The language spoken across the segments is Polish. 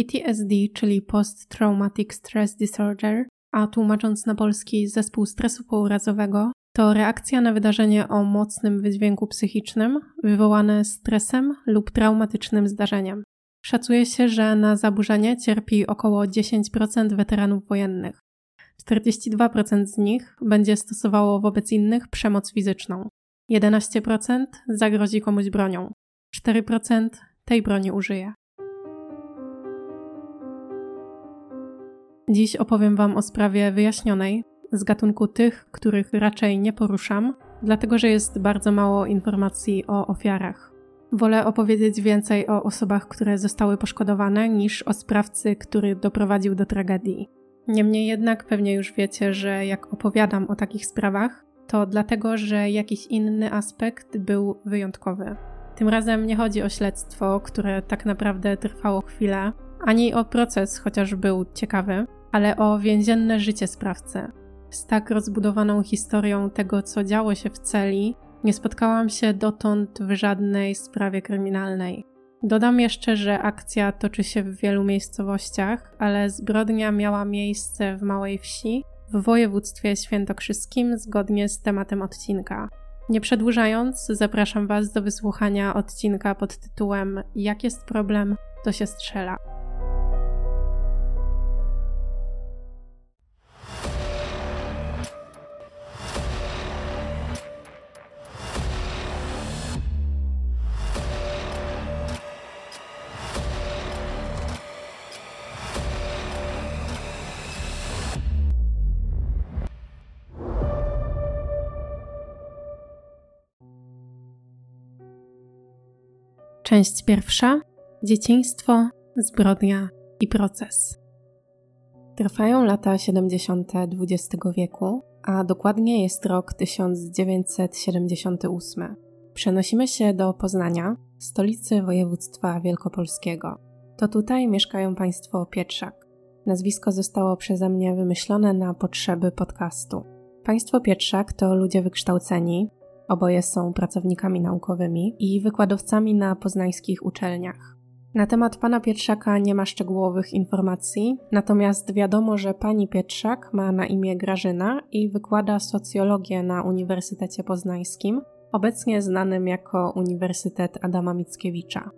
PTSD, czyli Post Traumatic Stress Disorder, a tłumacząc na polski zespół stresu pourazowego, to reakcja na wydarzenie o mocnym wydźwięku psychicznym wywołane stresem lub traumatycznym zdarzeniem. Szacuje się, że na zaburzenie cierpi około 10% weteranów wojennych. 42% z nich będzie stosowało wobec innych przemoc fizyczną. 11% zagrozi komuś bronią. 4% tej broni użyje. Dziś opowiem Wam o sprawie wyjaśnionej, z gatunku tych, których raczej nie poruszam, dlatego że jest bardzo mało informacji o ofiarach. Wolę opowiedzieć więcej o osobach, które zostały poszkodowane, niż o sprawcy, który doprowadził do tragedii. Niemniej jednak pewnie już wiecie, że jak opowiadam o takich sprawach, to dlatego, że jakiś inny aspekt był wyjątkowy. Tym razem nie chodzi o śledztwo, które tak naprawdę trwało chwilę, ani o proces, chociaż był ciekawy, ale o więzienne życie sprawcy. Z tak rozbudowaną historią tego, co działo się w celi, nie spotkałam się dotąd w żadnej sprawie kryminalnej. Dodam jeszcze, że akcja toczy się w wielu miejscowościach, ale zbrodnia miała miejsce w małej wsi w województwie świętokrzyskim zgodnie z tematem odcinka. Nie przedłużając, zapraszam Was do wysłuchania odcinka pod tytułem Jak jest problem, to się strzela. Część pierwsza: dzieciństwo, zbrodnia i proces. Trwają lata 70. XX wieku, a dokładnie jest rok 1978. Przenosimy się do Poznania, stolicy województwa wielkopolskiego. To tutaj mieszkają państwo Pietrzak. Nazwisko zostało przeze mnie wymyślone na potrzeby podcastu. Państwo Pietrzak to ludzie wykształceni, Oboje są pracownikami naukowymi i wykładowcami na poznańskich uczelniach. Na temat pana Pietrzaka nie ma szczegółowych informacji, natomiast wiadomo, że pani Pietrzak ma na imię Grażyna i wykłada socjologię na Uniwersytecie Poznańskim, obecnie znanym jako Uniwersytet Adama Mickiewicza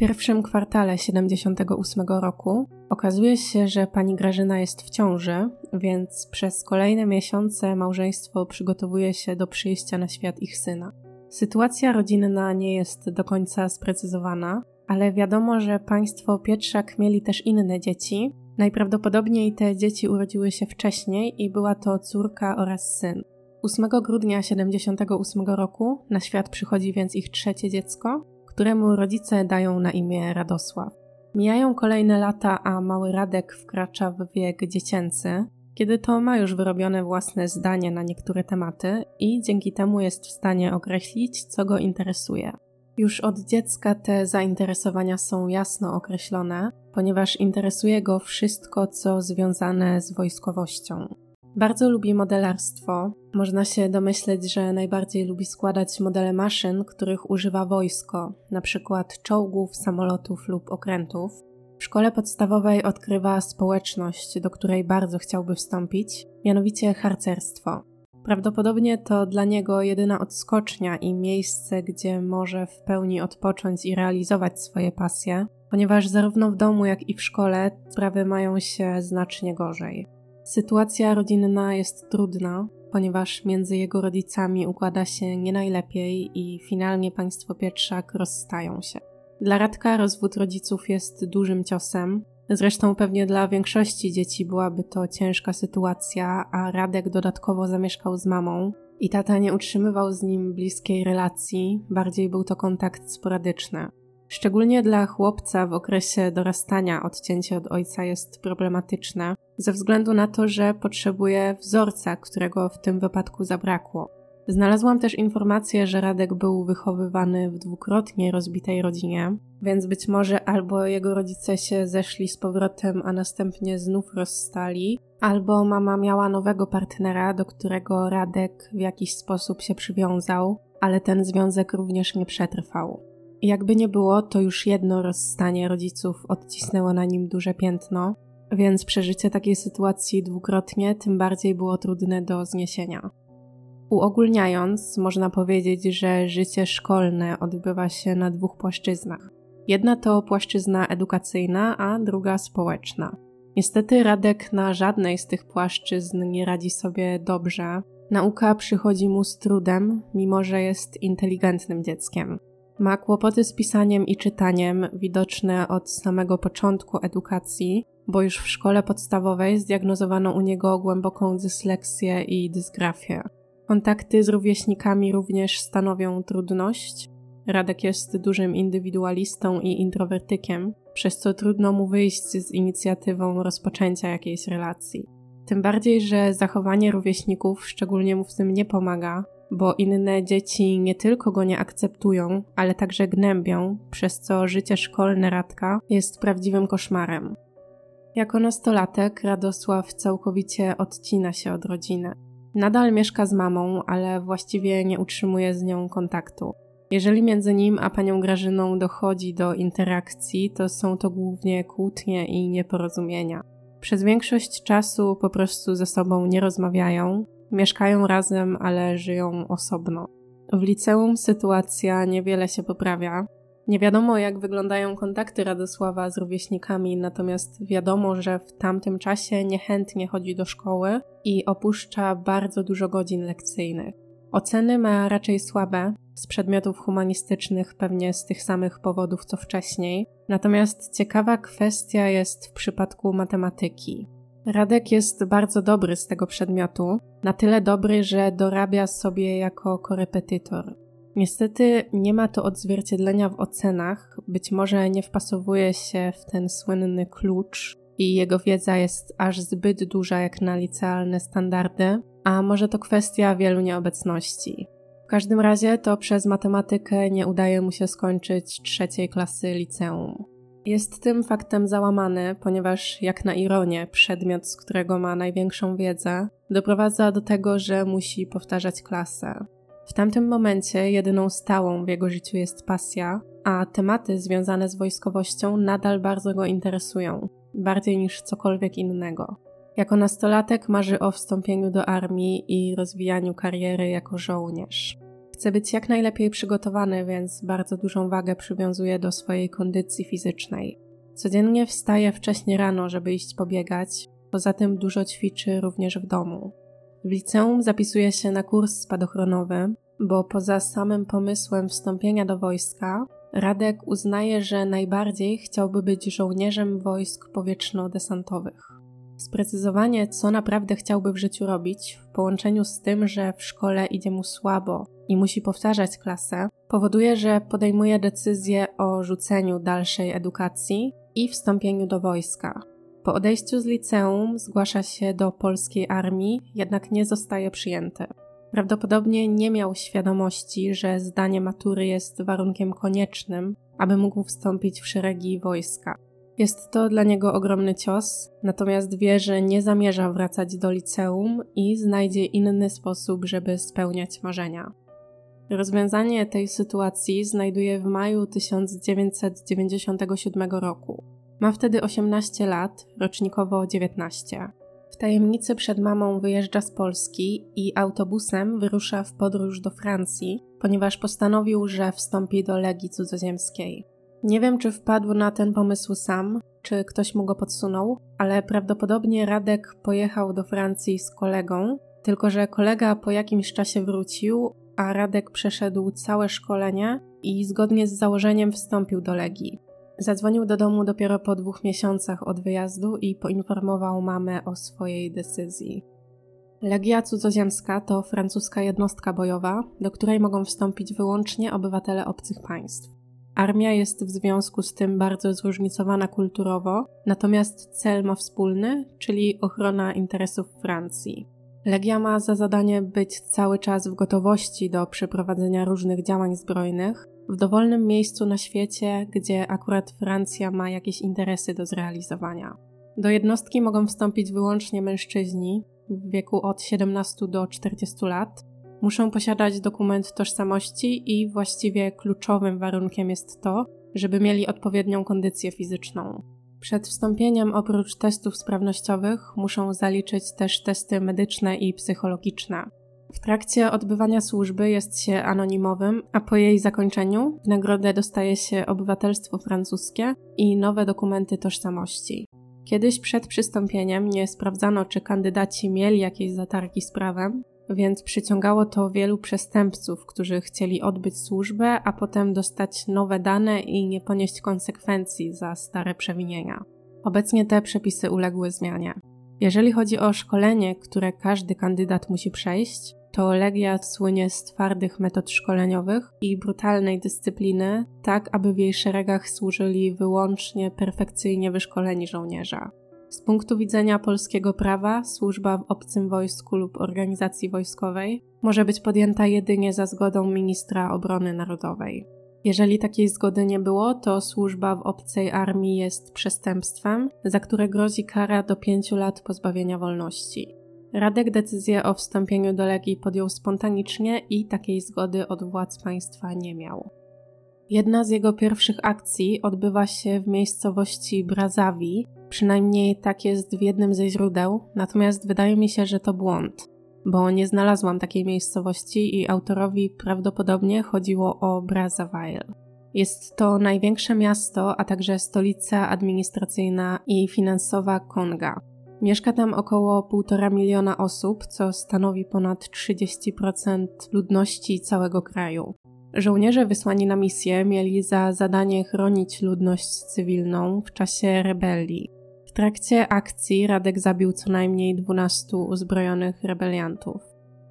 pierwszym kwartale 78 roku okazuje się, że pani Grażyna jest w ciąży, więc przez kolejne miesiące małżeństwo przygotowuje się do przyjścia na świat ich syna. Sytuacja rodzinna nie jest do końca sprecyzowana, ale wiadomo, że państwo Pietrzak mieli też inne dzieci. Najprawdopodobniej te dzieci urodziły się wcześniej i była to córka oraz syn. 8 grudnia 78 roku na świat przychodzi więc ich trzecie dziecko, któremu rodzice dają na imię Radosław. Mijają kolejne lata, a mały Radek wkracza w wiek dziecięcy, kiedy to ma już wyrobione własne zdanie na niektóre tematy i dzięki temu jest w stanie określić, co go interesuje. Już od dziecka te zainteresowania są jasno określone, ponieważ interesuje go wszystko, co związane z wojskowością. Bardzo lubi modelarstwo. Można się domyśleć, że najbardziej lubi składać modele maszyn, których używa wojsko, np. czołgów, samolotów lub okrętów. W szkole podstawowej odkrywa społeczność, do której bardzo chciałby wstąpić, mianowicie harcerstwo. Prawdopodobnie to dla niego jedyna odskocznia i miejsce, gdzie może w pełni odpocząć i realizować swoje pasje, ponieważ zarówno w domu, jak i w szkole sprawy mają się znacznie gorzej. Sytuacja rodzinna jest trudna, ponieważ między jego rodzicami układa się nie najlepiej i finalnie państwo Pietrzak rozstają się. Dla Radka rozwód rodziców jest dużym ciosem. Zresztą pewnie dla większości dzieci byłaby to ciężka sytuacja, a Radek dodatkowo zamieszkał z mamą i tata nie utrzymywał z nim bliskiej relacji, bardziej był to kontakt sporadyczny. Szczególnie dla chłopca w okresie dorastania odcięcie od ojca jest problematyczne, ze względu na to, że potrzebuje wzorca, którego w tym wypadku zabrakło. Znalazłam też informację, że Radek był wychowywany w dwukrotnie rozbitej rodzinie, więc być może albo jego rodzice się zeszli z powrotem, a następnie znów rozstali, albo mama miała nowego partnera, do którego Radek w jakiś sposób się przywiązał, ale ten związek również nie przetrwał. Jakby nie było, to już jedno rozstanie rodziców odcisnęło na nim duże piętno, więc przeżycie takiej sytuacji dwukrotnie tym bardziej było trudne do zniesienia. Uogólniając, można powiedzieć, że życie szkolne odbywa się na dwóch płaszczyznach. Jedna to płaszczyzna edukacyjna, a druga społeczna. Niestety Radek na żadnej z tych płaszczyzn nie radzi sobie dobrze. Nauka przychodzi mu z trudem, mimo że jest inteligentnym dzieckiem. Ma kłopoty z pisaniem i czytaniem, widoczne od samego początku edukacji, bo już w szkole podstawowej zdiagnozowano u niego głęboką dysleksję i dysgrafię. Kontakty z rówieśnikami również stanowią trudność. Radek jest dużym indywidualistą i introwertykiem, przez co trudno mu wyjść z inicjatywą rozpoczęcia jakiejś relacji. Tym bardziej, że zachowanie rówieśników szczególnie mu w tym nie pomaga, bo inne dzieci nie tylko go nie akceptują, ale także gnębią, przez co życie szkolne Radka jest prawdziwym koszmarem. Jako nastolatek Radosław całkowicie odcina się od rodziny. Nadal mieszka z mamą, ale właściwie nie utrzymuje z nią kontaktu. Jeżeli między nim a panią Grażyną dochodzi do interakcji, to są to głównie kłótnie i nieporozumienia. Przez większość czasu po prostu ze sobą nie rozmawiają, mieszkają razem, ale żyją osobno. W liceum sytuacja niewiele się poprawia. Nie wiadomo, jak wyglądają kontakty Radosława z rówieśnikami, natomiast wiadomo, że w tamtym czasie niechętnie chodzi do szkoły i opuszcza bardzo dużo godzin lekcyjnych. Oceny ma raczej słabe, z przedmiotów humanistycznych pewnie z tych samych powodów co wcześniej. Natomiast ciekawa kwestia jest w przypadku matematyki. Radek jest bardzo dobry z tego przedmiotu, na tyle dobry, że dorabia sobie jako korepetytor. Niestety nie ma to odzwierciedlenia w ocenach, być może nie wpasowuje się w ten słynny klucz i jego wiedza jest aż zbyt duża jak na licealne standardy, a może to kwestia wielu nieobecności. W każdym razie to przez matematykę nie udaje mu się skończyć trzeciej klasy liceum. Jest tym faktem załamany, ponieważ, jak na ironię, przedmiot, z którego ma największą wiedzę, doprowadza do tego, że musi powtarzać klasę. W tamtym momencie jedyną stałą w jego życiu jest pasja, a tematy związane z wojskowością nadal bardzo go interesują, bardziej niż cokolwiek innego. Jako nastolatek marzy o wstąpieniu do armii i rozwijaniu kariery jako żołnierz. Chce być jak najlepiej przygotowany, więc bardzo dużą wagę przywiązuje do swojej kondycji fizycznej. Codziennie wstaje wcześnie rano, żeby iść pobiegać, poza tym dużo ćwiczy również w domu. W liceum zapisuje się na kurs spadochronowy, bo poza samym pomysłem wstąpienia do wojska, Radek uznaje, że najbardziej chciałby być żołnierzem wojsk powietrzno-desantowych. Sprecyzowanie, co naprawdę chciałby w życiu robić, w połączeniu z tym, że w szkole idzie mu słabo i musi powtarzać klasę, powoduje, że podejmuje decyzję o rzuceniu dalszej edukacji i wstąpieniu do wojska. Po odejściu z liceum zgłasza się do polskiej armii, jednak nie zostaje przyjęty. Prawdopodobnie nie miał świadomości, że zdanie matury jest warunkiem koniecznym, aby mógł wstąpić w szeregi wojska. Jest to dla niego ogromny cios, natomiast wie, że nie zamierza wracać do liceum i znajdzie inny sposób, żeby spełniać marzenia. Rozwiązanie tej sytuacji znajduje w maju 1997 roku. Ma wtedy 18 lat, rocznikowo 19. W tajemnicy przed mamą wyjeżdża z Polski i autobusem wyrusza w podróż do Francji, ponieważ postanowił, że wstąpi do Legii Cudzoziemskiej. Nie wiem, czy wpadł na ten pomysł sam, czy ktoś mu go podsunął, ale prawdopodobnie Radek pojechał do Francji z kolegą, tylko że kolega po jakimś czasie wrócił, a Radek przeszedł całe szkolenie i zgodnie z założeniem wstąpił do Legii. Zadzwonił do domu dopiero po dwóch miesiącach od wyjazdu i poinformował mamę o swojej decyzji. Legia Cudzoziemska to francuska jednostka bojowa, do której mogą wstąpić wyłącznie obywatele obcych państw. Armia jest w związku z tym bardzo zróżnicowana kulturowo, natomiast cel ma wspólny, czyli ochrona interesów Francji. Legia ma za zadanie być cały czas w gotowości do przeprowadzenia różnych działań zbrojnych w dowolnym miejscu na świecie, gdzie akurat Francja ma jakieś interesy do zrealizowania. Do jednostki mogą wstąpić wyłącznie mężczyźni w wieku od 17 do 40 lat, Muszą posiadać dokument tożsamości i właściwie kluczowym warunkiem jest to, żeby mieli odpowiednią kondycję fizyczną. Przed wstąpieniem oprócz testów sprawnościowych muszą zaliczyć też testy medyczne i psychologiczne. W trakcie odbywania służby jest się anonimowym, a po jej zakończeniu w nagrodę dostaje się obywatelstwo francuskie i nowe dokumenty tożsamości. Kiedyś przed przystąpieniem nie sprawdzano, czy kandydaci mieli jakieś zatargi z prawem, więc przyciągało to wielu przestępców, którzy chcieli odbyć służbę, a potem dostać nowe dane i nie ponieść konsekwencji za stare przewinienia. Obecnie te przepisy uległy zmianie. Jeżeli chodzi o szkolenie, które każdy kandydat musi przejść, to Legia słynie z twardych metod szkoleniowych i brutalnej dyscypliny, tak aby w jej szeregach służyli wyłącznie perfekcyjnie wyszkoleni żołnierze. Z punktu widzenia polskiego prawa, służba w obcym wojsku lub organizacji wojskowej może być podjęta jedynie za zgodą ministra obrony narodowej. Jeżeli takiej zgody nie było, to służba w obcej armii jest przestępstwem, za które grozi kara do pięciu lat pozbawienia wolności. Radek decyzję o wstąpieniu do Legii podjął spontanicznie i takiej zgody od władz państwa nie miał. Jedna z jego pierwszych akcji odbywa się w miejscowości Brazawi, przynajmniej tak jest w jednym ze źródeł, natomiast wydaje mi się, że to błąd, bo nie znalazłam takiej miejscowości i autorowi prawdopodobnie chodziło o Brazzaville. Jest to największe miasto, a także stolica administracyjna i finansowa Konga. Mieszka tam około 1,5 miliona osób, co stanowi ponad 30% ludności całego kraju. Żołnierze wysłani na misję mieli za zadanie chronić ludność cywilną w czasie rebelii. W trakcie akcji Radek zabił co najmniej 12 uzbrojonych rebeliantów.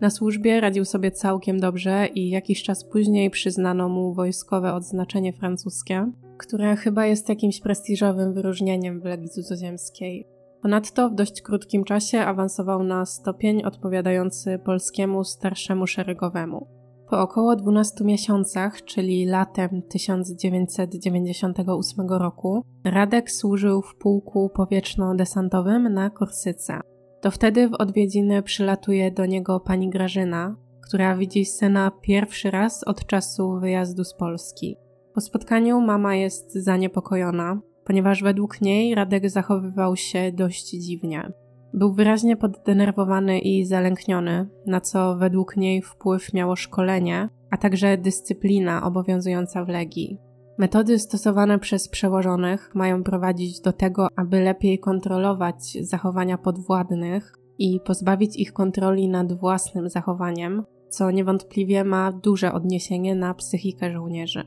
Na służbie radził sobie całkiem dobrze i jakiś czas później przyznano mu wojskowe odznaczenie francuskie, które chyba jest jakimś prestiżowym wyróżnieniem w Legii Cudzoziemskiej. Ponadto w dość krótkim czasie awansował na stopień odpowiadający polskiemu starszemu szeregowemu. Po około 12 miesiącach, czyli latem 1998 roku, Radek służył w pułku powietrzno-desantowym na Korsyce. To wtedy w odwiedziny przylatuje do niego pani Grażyna, która widzi syna pierwszy raz od czasu wyjazdu z Polski. Po spotkaniu mama jest zaniepokojona, ponieważ według niej Radek zachowywał się dość dziwnie. Był wyraźnie poddenerwowany i zalękniony, na co według niej wpływ miało szkolenie, a także dyscyplina obowiązująca w Legii. Metody stosowane przez przełożonych mają prowadzić do tego, aby lepiej kontrolować zachowania podwładnych i pozbawić ich kontroli nad własnym zachowaniem, co niewątpliwie ma duże odniesienie na psychikę żołnierzy.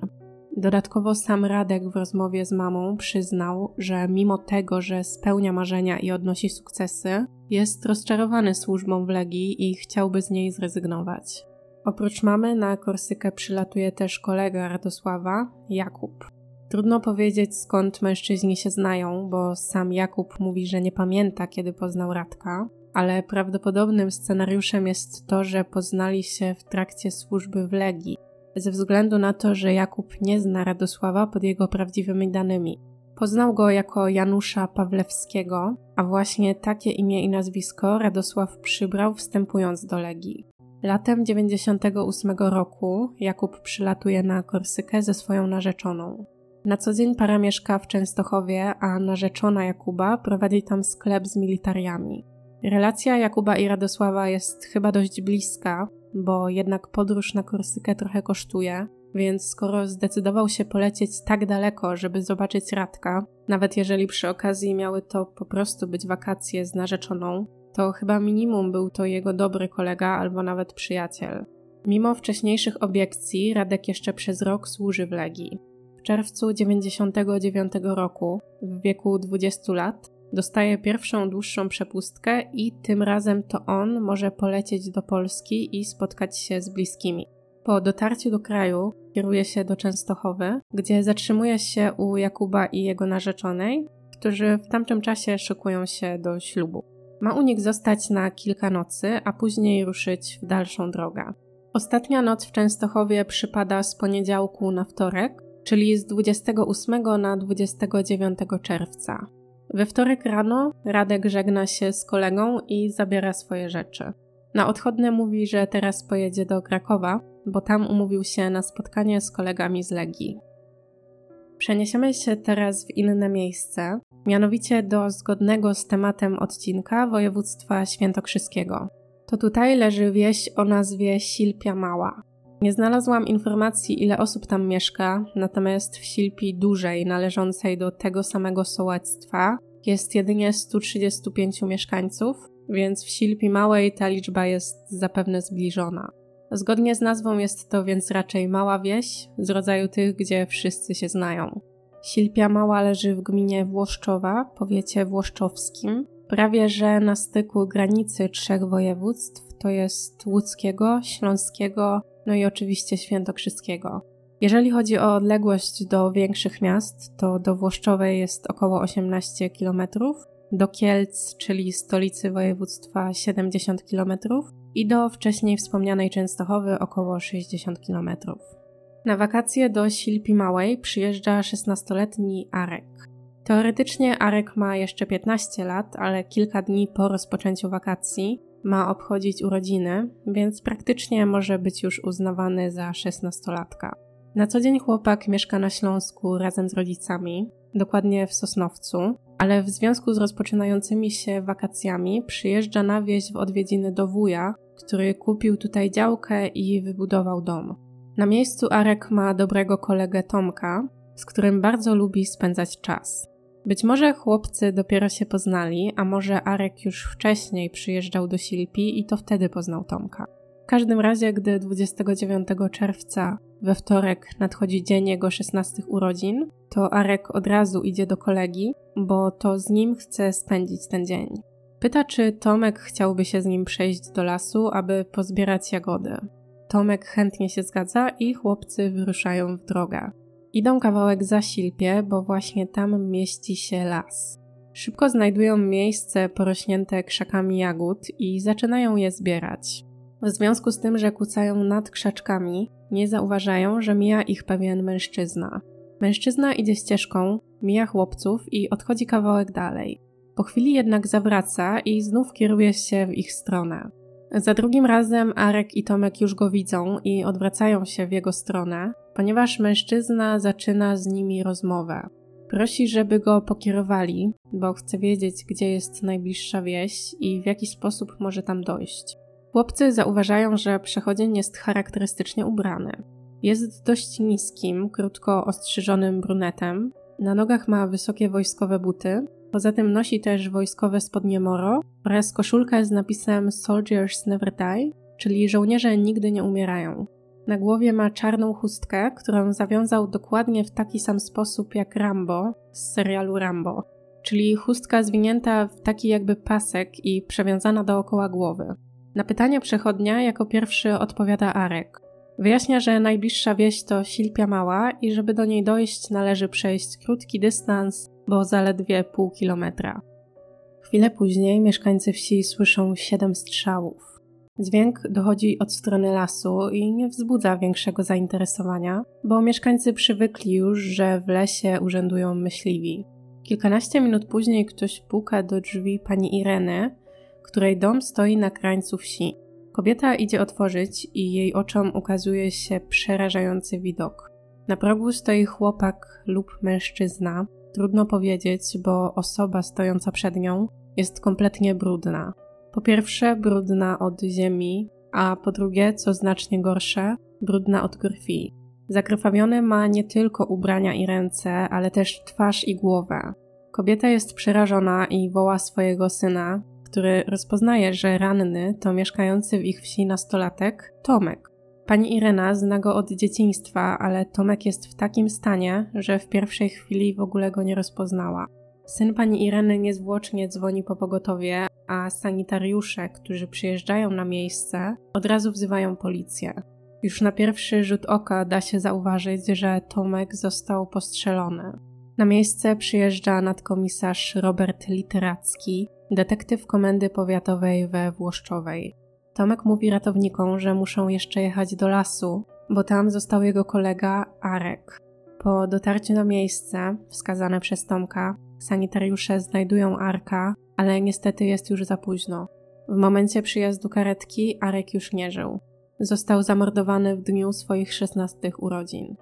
Dodatkowo sam Radek w rozmowie z mamą przyznał, że mimo tego, że spełnia marzenia i odnosi sukcesy, jest rozczarowany służbą w Legii i chciałby z niej zrezygnować. Oprócz mamy na Korsykę przylatuje też kolega Radosława, Jakub. Trudno powiedzieć skąd mężczyźni się znają, bo sam Jakub mówi, że nie pamięta kiedy poznał Radka, ale prawdopodobnym scenariuszem jest to, że poznali się w trakcie służby w Legii ze względu na to, że Jakub nie zna Radosława pod jego prawdziwymi danymi. Poznał go jako Janusza Pawlewskiego, a właśnie takie imię i nazwisko Radosław przybrał wstępując do Legii. Latem 98 roku Jakub przylatuje na Korsykę ze swoją narzeczoną. Na co dzień para mieszka w Częstochowie, a narzeczona Jakuba prowadzi tam sklep z militariami. Relacja Jakuba i Radosława jest chyba dość bliska, bo jednak podróż na Korsykę trochę kosztuje, więc skoro zdecydował się polecieć tak daleko, żeby zobaczyć Radka, nawet jeżeli przy okazji miały to po prostu być wakacje z narzeczoną, to chyba minimum był to jego dobry kolega albo nawet przyjaciel. Mimo wcześniejszych obiekcji, Radek jeszcze przez rok służy w Legii. W czerwcu 99 roku, w wieku 20 lat, dostaje pierwszą dłuższą przepustkę i tym razem to on może polecieć do Polski i spotkać się z bliskimi. Po dotarciu do kraju kieruje się do Częstochowy, gdzie zatrzymuje się u Jakuba i jego narzeczonej, którzy w tamtym czasie szykują się do ślubu. Ma u nich zostać na kilka nocy, a później ruszyć w dalszą drogę. Ostatnia noc w Częstochowie przypada z poniedziałku na wtorek, czyli z 28 na 29 czerwca. We wtorek rano Radek żegna się z kolegą i zabiera swoje rzeczy. Na odchodne mówi, że teraz pojedzie do Krakowa, bo tam umówił się na spotkanie z kolegami z Legii. Przeniesiemy się teraz w inne miejsce, mianowicie do zgodnego z tematem odcinka województwa świętokrzyskiego. To tutaj leży wieś o nazwie Silpia Mała. Nie znalazłam informacji, ile osób tam mieszka, natomiast w Silpi dużej, należącej do tego samego sołectwa, jest jedynie 135 mieszkańców, więc w Silpi Małej ta liczba jest zapewne zbliżona. Zgodnie z nazwą jest to więc raczej mała wieś, z rodzaju tych, gdzie wszyscy się znają. Silpia Mała leży w gminie Włoszczowa, powiecie włoszczowskim, prawie że na styku granicy trzech województw, to jest łódzkiego, śląskiego, no i oczywiście świętokrzyskiego. Jeżeli chodzi o odległość do większych miast, to do Włoszczowej jest około 18 km, do Kielc, czyli stolicy województwa 70 km i do wcześniej wspomnianej Częstochowy około 60 km. Na wakacje do Silpi Małej przyjeżdża 16-letni Arek. Teoretycznie Arek ma jeszcze 15 lat, ale kilka dni po rozpoczęciu wakacji ma obchodzić urodziny, więc praktycznie może być już uznawany za 16-latka. Na co dzień chłopak mieszka na Śląsku razem z rodzicami, dokładnie w Sosnowcu, ale w związku z rozpoczynającymi się wakacjami przyjeżdża na wieś w odwiedziny do wuja, który kupił tutaj działkę i wybudował dom. Na miejscu Arek ma dobrego kolegę Tomka, z którym bardzo lubi spędzać czas. Być może chłopcy dopiero się poznali, a może Arek już wcześniej przyjeżdżał do Silpi i to wtedy poznał Tomka. W każdym razie, gdy 29 czerwca we wtorek nadchodzi dzień jego 16 urodzin, to Arek od razu idzie do kolegi, bo to z nim chce spędzić ten dzień. Pyta, czy Tomek chciałby się z nim przejść do lasu, aby pozbierać jagody. Tomek chętnie się zgadza i chłopcy wyruszają w drogę. Idą kawałek za Silpie, bo właśnie tam mieści się las. Szybko znajdują miejsce porośnięte krzakami jagód i zaczynają je zbierać. W związku z tym, że kucają nad krzaczkami, nie zauważają, że mija ich pewien mężczyzna. Mężczyzna idzie ścieżką, mija chłopców i odchodzi kawałek dalej. Po chwili jednak zawraca i znów kieruje się w ich stronę. Za drugim razem Arek i Tomek już go widzą i odwracają się w jego stronę, ponieważ mężczyzna zaczyna z nimi rozmowę. Prosi, żeby go pokierowali, bo chce wiedzieć, gdzie jest najbliższa wieś i w jaki sposób może tam dojść. Chłopcy zauważają, że przechodzień jest charakterystycznie ubrany. Jest dość niskim, krótko ostrzyżonym brunetem. Na nogach ma wysokie wojskowe buty. Poza tym nosi też wojskowe spodnie moro oraz koszulkę z napisem Soldiers Never Die, czyli żołnierze nigdy nie umierają. Na głowie ma czarną chustkę, którą zawiązał dokładnie w taki sam sposób jak Rambo z serialu Rambo, czyli chustka zwinięta w taki jakby pasek i przewiązana dookoła głowy. Na pytanie przechodnia jako pierwszy odpowiada Arek. Wyjaśnia, że najbliższa wieś to Silpia Mała i żeby do niej dojść należy przejść krótki dystans, bo zaledwie pół kilometra. Chwilę później mieszkańcy wsi słyszą siedem strzałów. Dźwięk dochodzi od strony lasu i nie wzbudza większego zainteresowania, bo mieszkańcy przywykli już, że w lesie urzędują myśliwi. Kilkanaście minut później ktoś puka do drzwi pani Ireny, której dom stoi na krańcu wsi. Kobieta idzie otworzyć i jej oczom ukazuje się przerażający widok. Na progu stoi chłopak lub mężczyzna. Trudno powiedzieć, bo osoba stojąca przed nią jest kompletnie brudna. Po pierwsze, brudna od ziemi, a po drugie, co znacznie gorsze, brudna od krwi. Zakrwawione ma nie tylko ubrania i ręce, ale też twarz i głowę. Kobieta jest przerażona i woła swojego syna, który rozpoznaje, że ranny to mieszkający w ich wsi nastolatek Tomek. Pani Irena zna go od dzieciństwa, ale Tomek jest w takim stanie, że w pierwszej chwili w ogóle go nie rozpoznała. Syn pani Ireny niezwłocznie dzwoni po pogotowie, a sanitariusze, którzy przyjeżdżają na miejsce, od razu wzywają policję. Już na pierwszy rzut oka da się zauważyć, że Tomek został postrzelony. Na miejsce przyjeżdża nadkomisarz Robert Literacki, detektyw komendy powiatowej we Włoszczowej. Tomek mówi ratownikom, że muszą jeszcze jechać do lasu, bo tam został jego kolega Arek. Po dotarciu na miejsce, wskazane przez Tomka, sanitariusze znajdują Arka, ale niestety jest już za późno. W momencie przyjazdu karetki Arek już nie żył. Został zamordowany w dniu swoich 16 urodzin.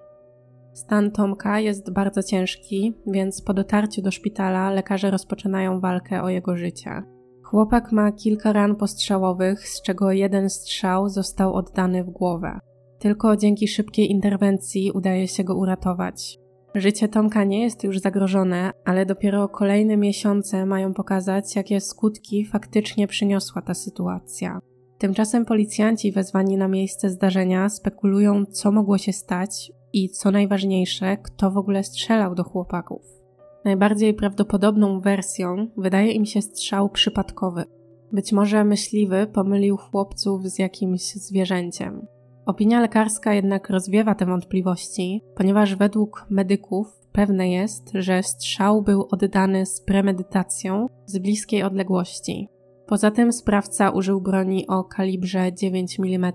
Stan Tomka jest bardzo ciężki, więc po dotarciu do szpitala lekarze rozpoczynają walkę o jego życie. Chłopak ma kilka ran postrzałowych, z czego jeden strzał został oddany w głowę. Tylko dzięki szybkiej interwencji udaje się go uratować. Życie Tomka nie jest już zagrożone, ale dopiero kolejne miesiące mają pokazać, jakie skutki faktycznie przyniosła ta sytuacja. Tymczasem policjanci wezwani na miejsce zdarzenia spekulują, co mogło się stać i co najważniejsze, kto w ogóle strzelał do chłopaków. Najbardziej prawdopodobną wersją wydaje im się strzał przypadkowy. Być może myśliwy pomylił chłopców z jakimś zwierzęciem. Opinia lekarska jednak rozwiewa te wątpliwości, ponieważ według medyków pewne jest, że strzał był oddany z premedytacją z bliskiej odległości. Poza tym sprawca użył broni o kalibrze 9 mm,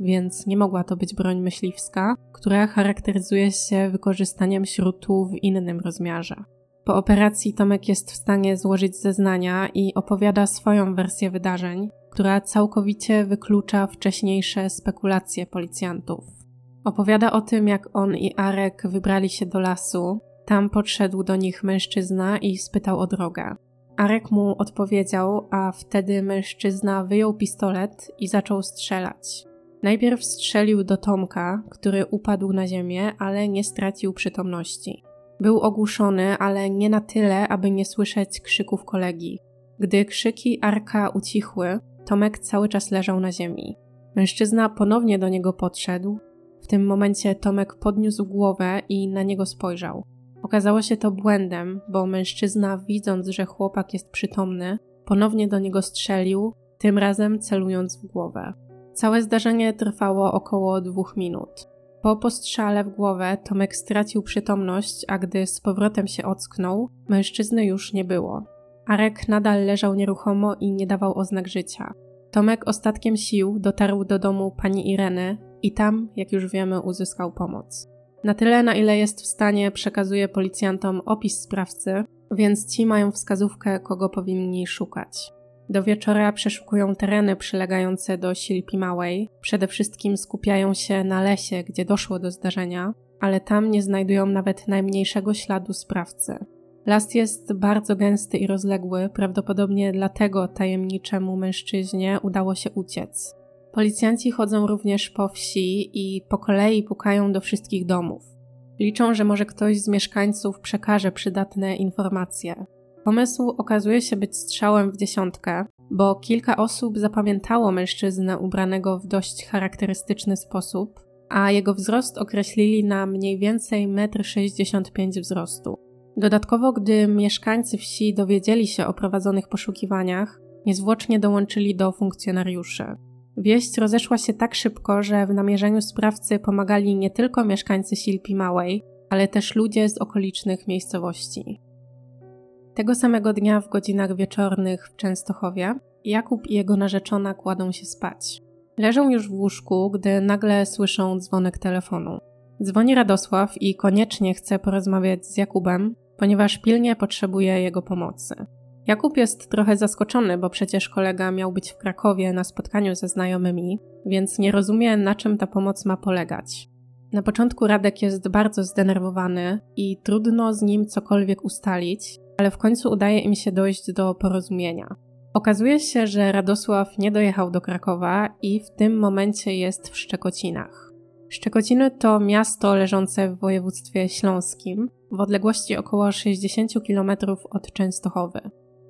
więc nie mogła to być broń myśliwska, która charakteryzuje się wykorzystaniem śrutu w innym rozmiarze. Po operacji Tomek jest w stanie złożyć zeznania i opowiada swoją wersję wydarzeń, która całkowicie wyklucza wcześniejsze spekulacje policjantów. Opowiada o tym, jak on i Arek wybrali się do lasu. Tam podszedł do nich mężczyzna i spytał o drogę. Arek mu odpowiedział, a wtedy mężczyzna wyjął pistolet i zaczął strzelać. Najpierw strzelił do Tomka, który upadł na ziemię, ale nie stracił przytomności. Był ogłuszony, ale nie na tyle, aby nie słyszeć krzyków kolegi. Gdy krzyki Arka ucichły, Tomek cały czas leżał na ziemi. Mężczyzna ponownie do niego podszedł. W tym momencie Tomek podniósł głowę i na niego spojrzał. Okazało się to błędem, bo mężczyzna, widząc, że chłopak jest przytomny, ponownie do niego strzelił, tym razem celując w głowę. Całe zdarzenie trwało około dwóch minut. Po postrzale w głowę Tomek stracił przytomność, a gdy z powrotem się ocknął, mężczyzny już nie było. Arek nadal leżał nieruchomo i nie dawał oznak życia. Tomek ostatkiem sił dotarł do domu pani Ireny i tam, jak już wiemy, uzyskał pomoc. Na tyle, na ile jest w stanie, przekazuje policjantom opis sprawcy, więc ci mają wskazówkę, kogo powinni szukać. Do wieczora przeszukują tereny przylegające do Silpi Małej. Przede wszystkim skupiają się na lesie, gdzie doszło do zdarzenia, ale tam nie znajdują nawet najmniejszego śladu sprawcy. Las jest bardzo gęsty i rozległy, prawdopodobnie dlatego tajemniczemu mężczyźnie udało się uciec. Policjanci chodzą również po wsi i po kolei pukają do wszystkich domów. Liczą, że może ktoś z mieszkańców przekaże przydatne informacje. Pomysł okazuje się być strzałem w dziesiątkę, bo kilka osób zapamiętało mężczyznę ubranego w dość charakterystyczny sposób, a jego wzrost określili na mniej więcej 1,65 m wzrostu. Dodatkowo, gdy mieszkańcy wsi dowiedzieli się o prowadzonych poszukiwaniach, niezwłocznie dołączyli do funkcjonariuszy. Wieść rozeszła się tak szybko, że w namierzeniu sprawcy pomagali nie tylko mieszkańcy Silpi Małej, ale też ludzie z okolicznych miejscowości. Tego samego dnia w godzinach wieczornych w Częstochowie Jakub i jego narzeczona kładą się spać. Leżą już w łóżku, gdy nagle słyszą dzwonek telefonu. Dzwoni Radosław i koniecznie chce porozmawiać z Jakubem, ponieważ pilnie potrzebuje jego pomocy. Jakub jest trochę zaskoczony, bo przecież kolega miał być w Krakowie na spotkaniu ze znajomymi, więc nie rozumie, na czym ta pomoc ma polegać. Na początku Radek jest bardzo zdenerwowany i trudno z nim cokolwiek ustalić, ale w końcu udaje im się dojść do porozumienia. Okazuje się, że Radosław nie dojechał do Krakowa i w tym momencie jest w Szczekocinach. Szczekociny to miasto leżące w województwie śląskim, w odległości około 60 km od Częstochowy.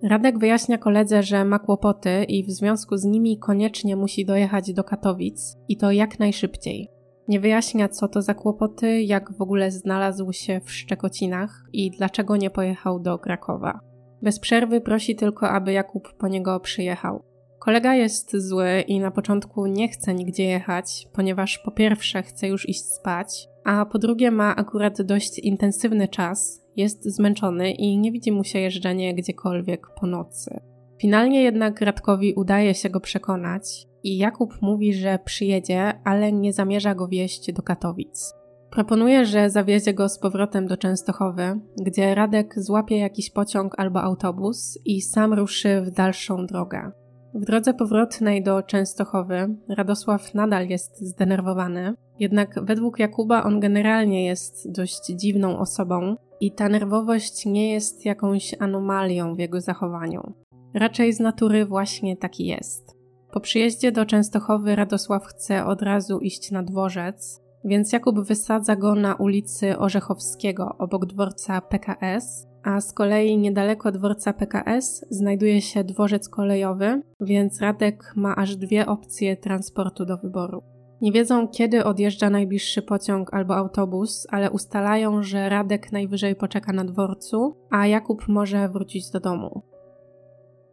Radek wyjaśnia koledze, że ma kłopoty i w związku z nimi koniecznie musi dojechać do Katowic i to jak najszybciej. Nie wyjaśnia, co to za kłopoty, jak w ogóle znalazł się w Szczekocinach i dlaczego nie pojechał do Krakowa. Bez przerwy prosi tylko, aby Jakub po niego przyjechał. Kolega jest zły i na początku nie chce nigdzie jechać, ponieważ po pierwsze chce już iść spać, a po drugie ma akurat dość intensywny czas, jest zmęczony i nie widzi mu się jeżdżenie gdziekolwiek po nocy. Finalnie jednak Radkowi udaje się go przekonać i Jakub mówi, że przyjedzie, ale nie zamierza go wieść do Katowic. Proponuje, że zawiezie go z powrotem do Częstochowy, gdzie Radek złapie jakiś pociąg albo autobus i sam ruszy w dalszą drogę. W drodze powrotnej do Częstochowy Radosław nadal jest zdenerwowany, jednak według Jakuba on generalnie jest dość dziwną osobą i ta nerwowość nie jest jakąś anomalią w jego zachowaniu. Raczej z natury właśnie taki jest. Po przyjeździe do Częstochowy Radosław chce od razu iść na dworzec, więc Jakub wysadza go na ulicy Orzechowskiego obok dworca PKS, a z kolei niedaleko dworca PKS znajduje się dworzec kolejowy, więc Radek ma aż dwie opcje transportu do wyboru. Nie wiedzą, kiedy odjeżdża najbliższy pociąg albo autobus, ale ustalają, że Radek najwyżej poczeka na dworcu, a Jakub może wrócić do domu.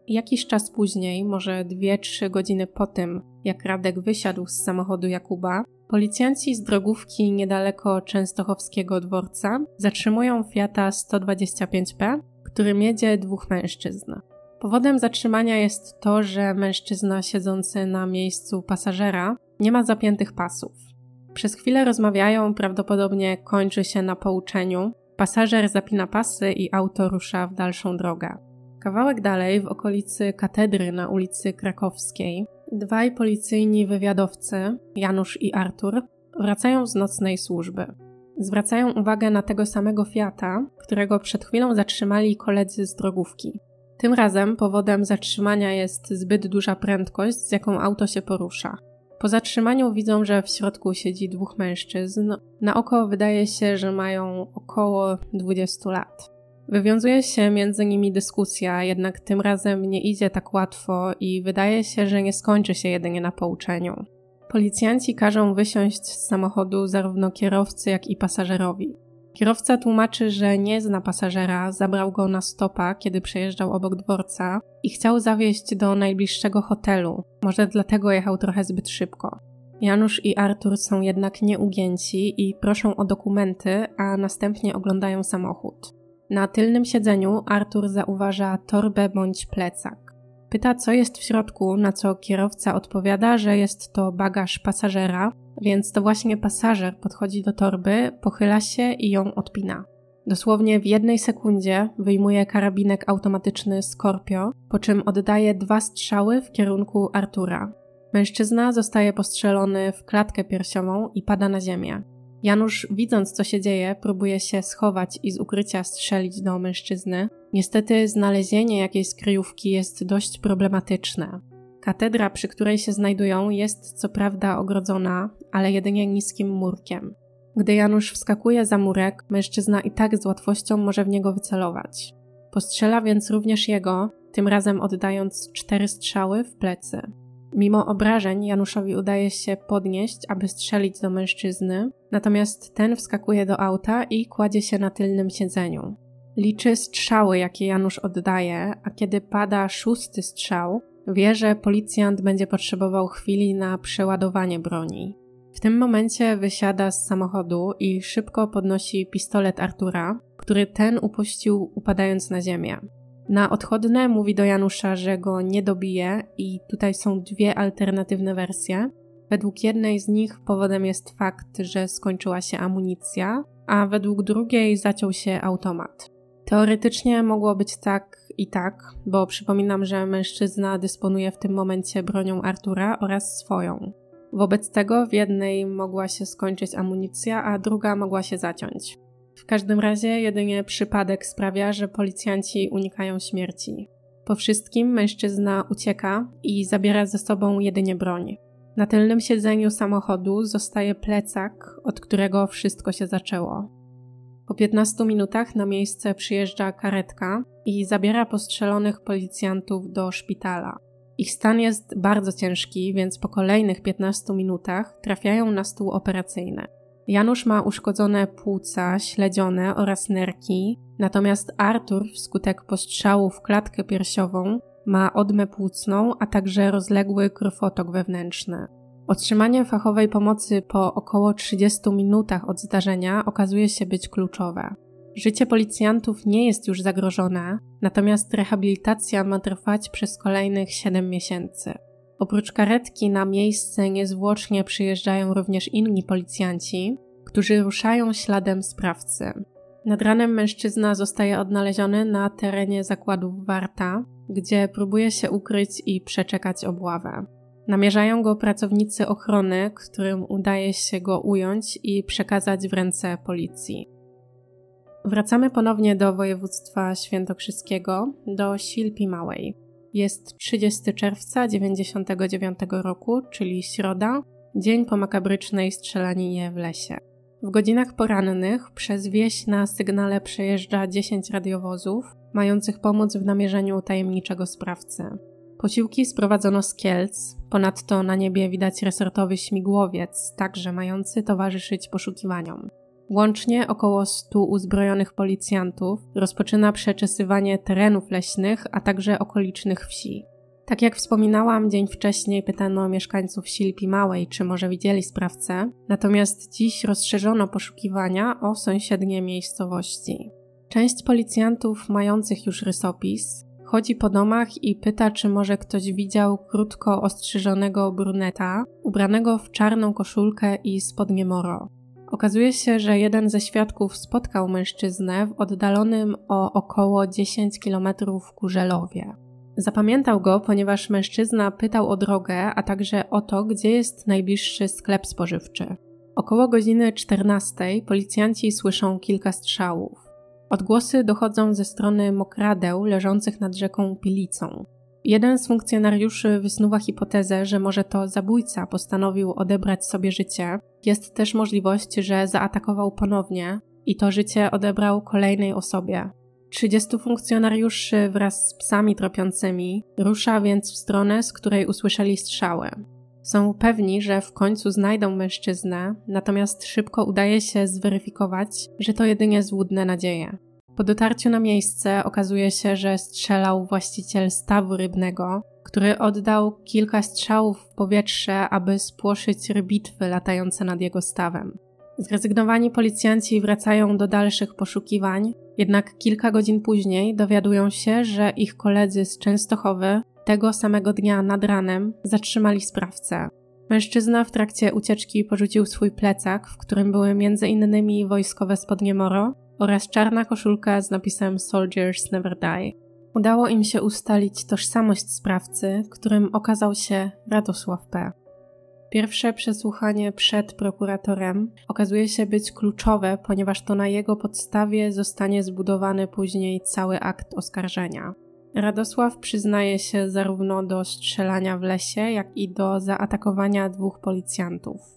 Jakiś czas później, może 2-3 godziny po tym, jak Radek wysiadł z samochodu Jakuba, policjanci z drogówki niedaleko Częstochowskiego dworca zatrzymują Fiata 125P, którym jedzie dwóch mężczyzn. Powodem zatrzymania jest to, że mężczyzna siedzący na miejscu pasażera nie ma zapiętych pasów. Przez chwilę rozmawiają, prawdopodobnie kończy się na pouczeniu. Pasażer zapina pasy i auto rusza w dalszą drogę. Kawałek dalej, w okolicy katedry na ulicy Krakowskiej, dwaj policyjni wywiadowcy, Janusz i Artur, wracają z nocnej służby. Zwracają uwagę na tego samego Fiata, którego przed chwilą zatrzymali koledzy z drogówki. Tym razem powodem zatrzymania jest zbyt duża prędkość, z jaką auto się porusza. Po zatrzymaniu widzą, że w środku siedzi dwóch mężczyzn. Na oko wydaje się, że mają około 20 lat. Wywiązuje się między nimi dyskusja, jednak tym razem nie idzie tak łatwo i wydaje się, że nie skończy się jedynie na pouczeniu. Policjanci każą wysiąść z samochodu zarówno kierowcy, jak i pasażerowi. Kierowca tłumaczy, że nie zna pasażera, zabrał go na stopa, kiedy przejeżdżał obok dworca i chciał zawieźć do najbliższego hotelu. Może dlatego jechał trochę zbyt szybko. Janusz i Artur są jednak nieugięci i proszą o dokumenty, a następnie oglądają samochód. Na tylnym siedzeniu Artur zauważa torbę bądź plecak. Pyta, co jest w środku, na co kierowca odpowiada, że jest to bagaż pasażera, więc to właśnie pasażer podchodzi do torby, pochyla się i ją odpina. Dosłownie w jednej sekundzie wyjmuje karabinek automatyczny Scorpio, po czym oddaje dwa strzały w kierunku Artura. Mężczyzna zostaje postrzelony w klatkę piersiową i pada na ziemię. Janusz, widząc co się dzieje, próbuje się schować i z ukrycia strzelić do mężczyzny. Niestety, znalezienie jakiejś kryjówki jest dość problematyczne. Katedra, przy której się znajdują, jest co prawda ogrodzona, ale jedynie niskim murkiem. Gdy Janusz wskakuje za murek, mężczyzna i tak z łatwością może w niego wycelować. Postrzela więc również jego, tym razem oddając cztery strzały w plecy. Mimo obrażeń Januszowi udaje się podnieść, aby strzelić do mężczyzny, natomiast ten wskakuje do auta i kładzie się na tylnym siedzeniu. Liczy strzały, jakie Janusz oddaje, a kiedy pada szósty strzał, wie, że policjant będzie potrzebował chwili na przeładowanie broni. W tym momencie wysiada z samochodu i szybko podnosi pistolet Artura, który ten upuścił upadając na ziemię. Na odchodne mówi do Janusza, że go nie dobije i tutaj są dwie alternatywne wersje. Według jednej z nich powodem jest fakt, że skończyła się amunicja, a według drugiej zaciął się automat. Teoretycznie mogło być tak i tak, bo przypominam, że mężczyzna dysponuje w tym momencie bronią Artura oraz swoją. Wobec tego w jednej mogła się skończyć amunicja, a druga mogła się zaciąć. W każdym razie jedynie przypadek sprawia, że policjanci unikają śmierci. Po wszystkim mężczyzna ucieka i zabiera ze sobą jedynie broń. Na tylnym siedzeniu samochodu zostaje plecak, od którego wszystko się zaczęło. Po 15 minutach na miejsce przyjeżdża karetka i zabiera postrzelonych policjantów do szpitala. Ich stan jest bardzo ciężki, więc po kolejnych 15 minutach trafiają na stół operacyjny. Janusz ma uszkodzone płuca, śledzione oraz nerki, natomiast Artur wskutek postrzału w klatkę piersiową ma odmę płucną, a także rozległy krwotok wewnętrzny. Otrzymanie fachowej pomocy po około 30 minutach od zdarzenia okazuje się być kluczowe. Życie policjantów nie jest już zagrożone, natomiast rehabilitacja ma trwać przez kolejnych 7 miesięcy. Oprócz karetki na miejsce niezwłocznie przyjeżdżają również inni policjanci, którzy ruszają śladem sprawcy. Nad ranem mężczyzna zostaje odnaleziony na terenie zakładów Warta, gdzie próbuje się ukryć i przeczekać obławę. Namierzają go pracownicy ochrony, którym udaje się go ująć i przekazać w ręce policji. Wracamy ponownie do województwa świętokrzyskiego, do Silpi Małej. Jest 30 czerwca 1999 roku, czyli środa, dzień po makabrycznej strzelaninie w lesie. W godzinach porannych przez wieś na sygnale przejeżdża 10 radiowozów, mających pomóc w namierzeniu tajemniczego sprawcy. Posiłki sprowadzono z Kielc, ponadto na niebie widać resortowy śmigłowiec, także mający towarzyszyć poszukiwaniom. Łącznie około 100 uzbrojonych policjantów rozpoczyna przeczesywanie terenów leśnych, a także okolicznych wsi. Tak jak wspominałam, dzień wcześniej pytano mieszkańców Silpi Małej, czy może widzieli sprawcę, natomiast dziś rozszerzono poszukiwania o sąsiednie miejscowości. Część policjantów mających już rysopis chodzi po domach i pyta, czy może ktoś widział krótko ostrzyżonego bruneta, ubranego w czarną koszulkę i spodnie moro. Okazuje się, że jeden ze świadków spotkał mężczyznę w oddalonym o około 10 km Kurzelowie. Zapamiętał go, ponieważ mężczyzna pytał o drogę, a także o to, gdzie jest najbliższy sklep spożywczy. Około godziny 14 policjanci słyszą kilka strzałów. Odgłosy dochodzą ze strony mokradeł leżących nad rzeką Pilicą. Jeden z funkcjonariuszy wysnuwa hipotezę, że może to zabójca postanowił odebrać sobie życie. Jest też możliwość, że zaatakował ponownie i to życie odebrał kolejnej osobie. 30 funkcjonariuszy wraz z psami tropiącymi rusza więc w stronę, z której usłyszeli strzały. Są pewni, że w końcu znajdą mężczyznę, natomiast szybko udaje się zweryfikować, że to jedynie złudne nadzieje. Po dotarciu na miejsce okazuje się, że strzelał właściciel stawu rybnego, który oddał kilka strzałów w powietrze, aby spłoszyć rybitwy latające nad jego stawem. Zrezygnowani policjanci wracają do dalszych poszukiwań, jednak kilka godzin później dowiadują się, że ich koledzy z Częstochowy tego samego dnia nad ranem zatrzymali sprawcę. Mężczyzna w trakcie ucieczki porzucił swój plecak, w którym były m.in. wojskowe spodnie moro oraz czarna koszulka z napisem Soldiers Never Die. Udało im się ustalić tożsamość sprawcy, którym okazał się Radosław P. Pierwsze przesłuchanie przed prokuratorem okazuje się być kluczowe, ponieważ to na jego podstawie zostanie zbudowany później cały akt oskarżenia. Radosław przyznaje się zarówno do strzelania w lesie, jak i do zaatakowania dwóch policjantów.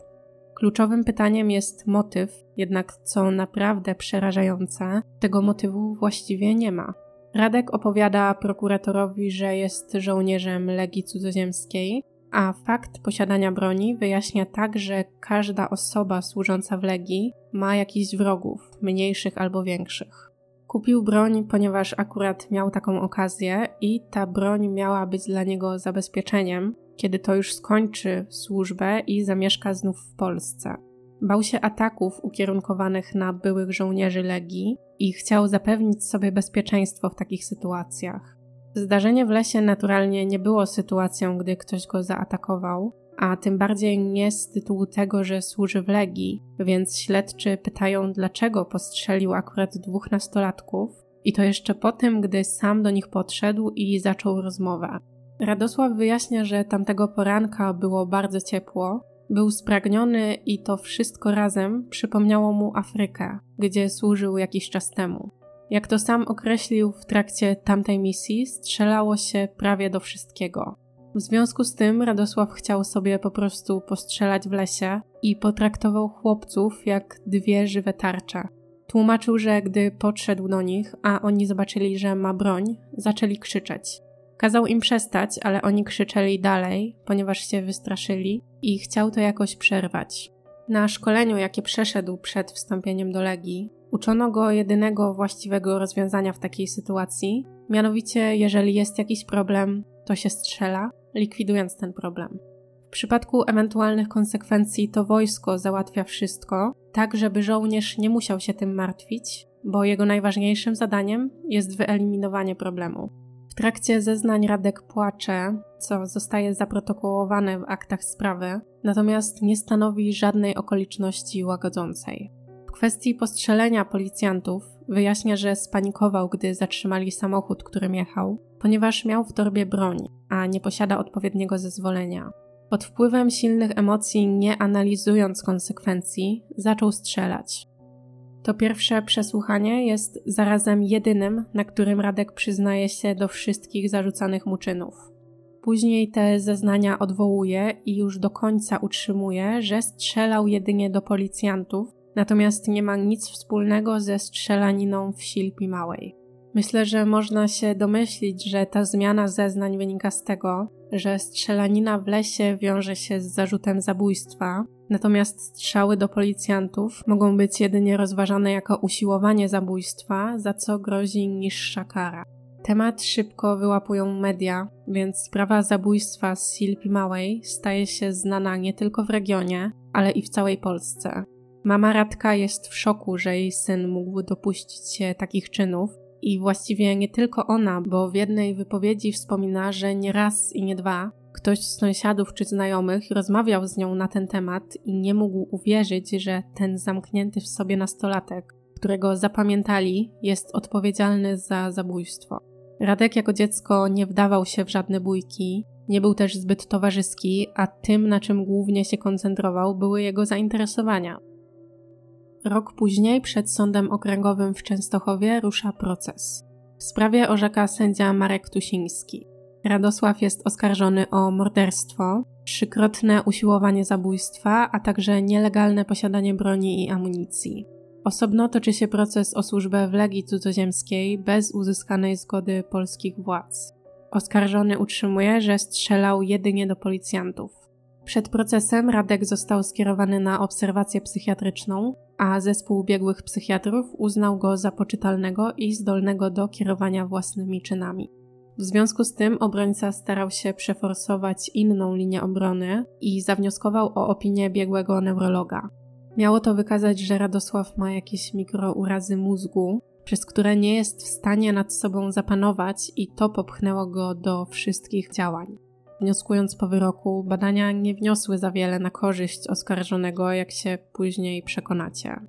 Kluczowym pytaniem jest motyw, jednak co naprawdę przerażające, tego motywu właściwie nie ma. Radek opowiada prokuratorowi, że jest żołnierzem Legii Cudzoziemskiej, a fakt posiadania broni wyjaśnia tak, że każda osoba służąca w Legii ma jakichś wrogów, mniejszych albo większych. Kupił broń, ponieważ akurat miał taką okazję i ta broń miała być dla niego zabezpieczeniem, kiedy to już skończy służbę i zamieszka znów w Polsce. Bał się ataków ukierunkowanych na byłych żołnierzy Legii i chciał zapewnić sobie bezpieczeństwo w takich sytuacjach. Zdarzenie w lesie naturalnie nie było sytuacją, gdy ktoś go zaatakował, a tym bardziej nie z tytułu tego, że służy w Legii, więc śledczy pytają, dlaczego postrzelił akurat dwóch nastolatków, i to jeszcze po tym, gdy sam do nich podszedł i zaczął rozmowę. Radosław wyjaśnia, że tamtego poranka było bardzo ciepło, był spragniony i to wszystko razem przypomniało mu Afrykę, gdzie służył jakiś czas temu. Jak to sam określił w trakcie tamtej misji, strzelało się prawie do wszystkiego. W związku z tym Radosław chciał sobie po prostu postrzelać w lesie i potraktował chłopców jak dwie żywe tarcze. Tłumaczył, że gdy podszedł do nich, a oni zobaczyli, że ma broń, zaczęli krzyczeć. Kazał im przestać, ale oni krzyczeli dalej, ponieważ się wystraszyli i chciał to jakoś przerwać. Na szkoleniu, jakie przeszedł przed wstąpieniem do Legii, uczono go jedynego właściwego rozwiązania w takiej sytuacji, mianowicie jeżeli jest jakiś problem, to się strzela, likwidując ten problem. W przypadku ewentualnych konsekwencji to wojsko załatwia wszystko, tak żeby żołnierz nie musiał się tym martwić, bo jego najważniejszym zadaniem jest wyeliminowanie problemu trakcie zeznań Radek płacze, co zostaje zaprotokołowane w aktach sprawy, natomiast nie stanowi żadnej okoliczności łagodzącej. kwestii postrzelenia policjantów wyjaśnia, że spanikował, gdy zatrzymali samochód, którym jechał, ponieważ miał w torbie broń, a nie posiada odpowiedniego zezwolenia. Pod wpływem silnych emocji, nie analizując konsekwencji, zaczął strzelać. To pierwsze przesłuchanie jest zarazem jedynym, na którym Radek przyznaje się do wszystkich zarzucanych mu czynów. Później te zeznania odwołuje i już do końca utrzymuje, że strzelał jedynie do policjantów, natomiast nie ma nic wspólnego ze strzelaniną w Silpi Małej. Myślę, że można się domyślić, że ta zmiana zeznań wynika z tego, że strzelanina w lesie wiąże się z zarzutem zabójstwa, natomiast strzały do policjantów mogą być jedynie rozważane jako usiłowanie zabójstwa, za co grozi niższa kara. Temat szybko wyłapują media, więc sprawa zabójstwa z Silpi Małej staje się znana nie tylko w regionie, ale i w całej Polsce. Mama Radka jest w szoku, że jej syn mógł dopuścić się takich czynów, i właściwie nie tylko ona, bo w jednej wypowiedzi wspomina, że nie raz i nie dwa ktoś z sąsiadów czy znajomych rozmawiał z nią na ten temat i nie mógł uwierzyć, że ten zamknięty w sobie nastolatek, którego zapamiętali, jest odpowiedzialny za zabójstwo. Radek jako dziecko nie wdawał się w żadne bójki, nie był też zbyt towarzyski, a tym, na czym głównie się koncentrował, były jego zainteresowania. Rok później przed Sądem Okręgowym w Częstochowie rusza proces. W sprawie orzeka sędzia Marek Tusiński. Radosław jest oskarżony o morderstwo, trzykrotne usiłowanie zabójstwa, a także nielegalne posiadanie broni i amunicji. Osobno toczy się proces o służbę w Legii Cudzoziemskiej bez uzyskanej zgody polskich władz. Oskarżony utrzymuje, że strzelał jedynie do policjantów. Przed procesem Radek został skierowany na obserwację psychiatryczną, a zespół biegłych psychiatrów uznał go za poczytalnego i zdolnego do kierowania własnymi czynami. W związku z tym obrońca starał się przeforsować inną linię obrony i zawnioskował o opinię biegłego neurologa. Miało to wykazać, że Radosław ma jakieś mikrourazy mózgu, przez które nie jest w stanie nad sobą zapanować, i to popchnęło go do wszystkich działań. Wnioskując po wyroku, badania nie wniosły za wiele na korzyść oskarżonego, jak się później przekonacie.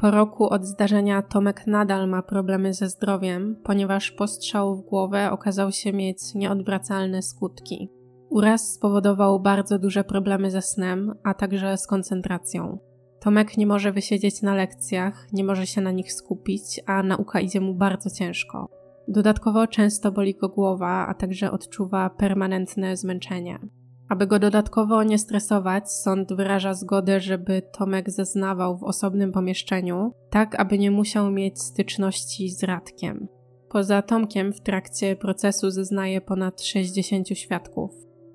Po roku od zdarzenia Tomek nadal ma problemy ze zdrowiem, ponieważ postrzał w głowę okazał się mieć nieodwracalne skutki. Uraz spowodował bardzo duże problemy ze snem, a także z koncentracją. Tomek nie może wysiedzieć na lekcjach, nie może się na nich skupić, a nauka idzie mu bardzo ciężko. Dodatkowo często boli go głowa, a także odczuwa permanentne zmęczenie. Aby go dodatkowo nie stresować, sąd wyraża zgodę, żeby Tomek zeznawał w osobnym pomieszczeniu, tak aby nie musiał mieć styczności z Radkiem. Poza Tomkiem w trakcie procesu zeznaje ponad 60 świadków.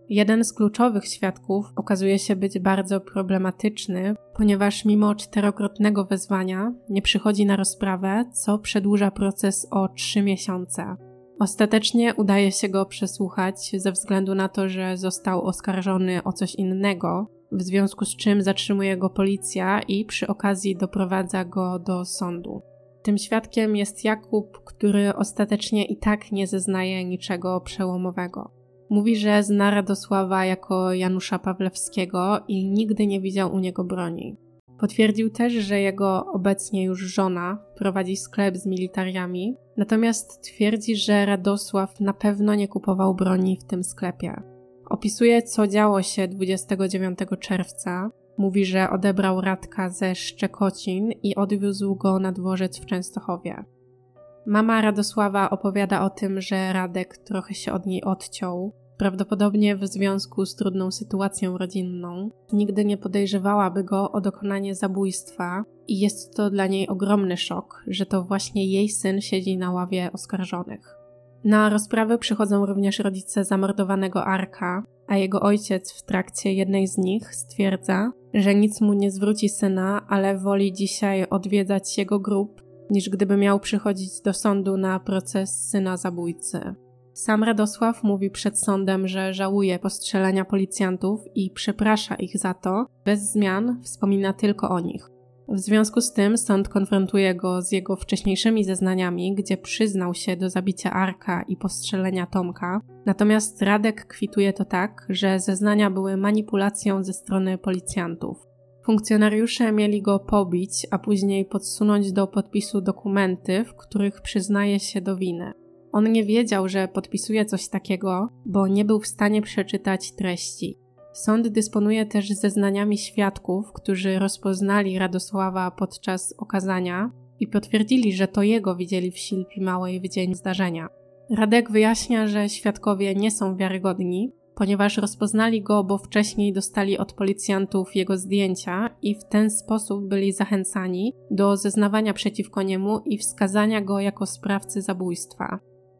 Jeden z kluczowych świadków okazuje się być bardzo problematyczny, ponieważ mimo czterokrotnego wezwania nie przychodzi na rozprawę, co przedłuża proces o trzy miesiące. Ostatecznie udaje się go przesłuchać ze względu na to, że został oskarżony o coś innego, w związku z czym zatrzymuje go policja i przy okazji doprowadza go do sądu. Tym świadkiem jest Jakub, który ostatecznie i tak nie zeznaje niczego przełomowego. Mówi, że zna Radosława jako Janusza Pawlewskiego i nigdy nie widział u niego broni. Potwierdził też, że jego obecnie już żona prowadzi sklep z militariami, natomiast twierdzi, że Radosław na pewno nie kupował broni w tym sklepie. Opisuje, co działo się 29 czerwca. Mówi, że odebrał Radka ze Szczekocin i odwiózł go na dworzec w Częstochowie. Mama Radosława opowiada o tym, że Radek trochę się od niej odciął, prawdopodobnie w związku z trudną sytuacją rodzinną. Nigdy nie podejrzewałaby go o dokonanie zabójstwa i jest to dla niej ogromny szok, że to właśnie jej syn siedzi na ławie oskarżonych. Na rozprawy przychodzą również rodzice zamordowanego Arka, a jego ojciec w trakcie jednej z nich stwierdza, że nic mu nie zwróci syna, ale woli dzisiaj odwiedzać jego grób niż gdyby miał przychodzić do sądu na proces syna zabójcy. Sam Radosław mówi przed sądem, że żałuje postrzelenia policjantów i przeprasza ich za to, bez zmian wspomina tylko o nich. W związku z tym sąd konfrontuje go z jego wcześniejszymi zeznaniami, gdzie przyznał się do zabicia Arka i postrzelenia Tomka, natomiast Radek kwituje to tak, że zeznania były manipulacją ze strony policjantów. Funkcjonariusze mieli go pobić, a później podsunąć do podpisu dokumenty, w których przyznaje się do winy. On nie wiedział, że podpisuje coś takiego, bo nie był w stanie przeczytać treści. Sąd dysponuje też zeznaniami świadków, którzy rozpoznali Radosława podczas okazania i potwierdzili, że to jego widzieli w Silpi Małej w dzień zdarzenia. Radek wyjaśnia, że świadkowie nie są wiarygodni, ponieważ rozpoznali go, bo wcześniej dostali od policjantów jego zdjęcia i w ten sposób byli zachęcani do zeznawania przeciwko niemu i wskazania go jako sprawcy zabójstwa.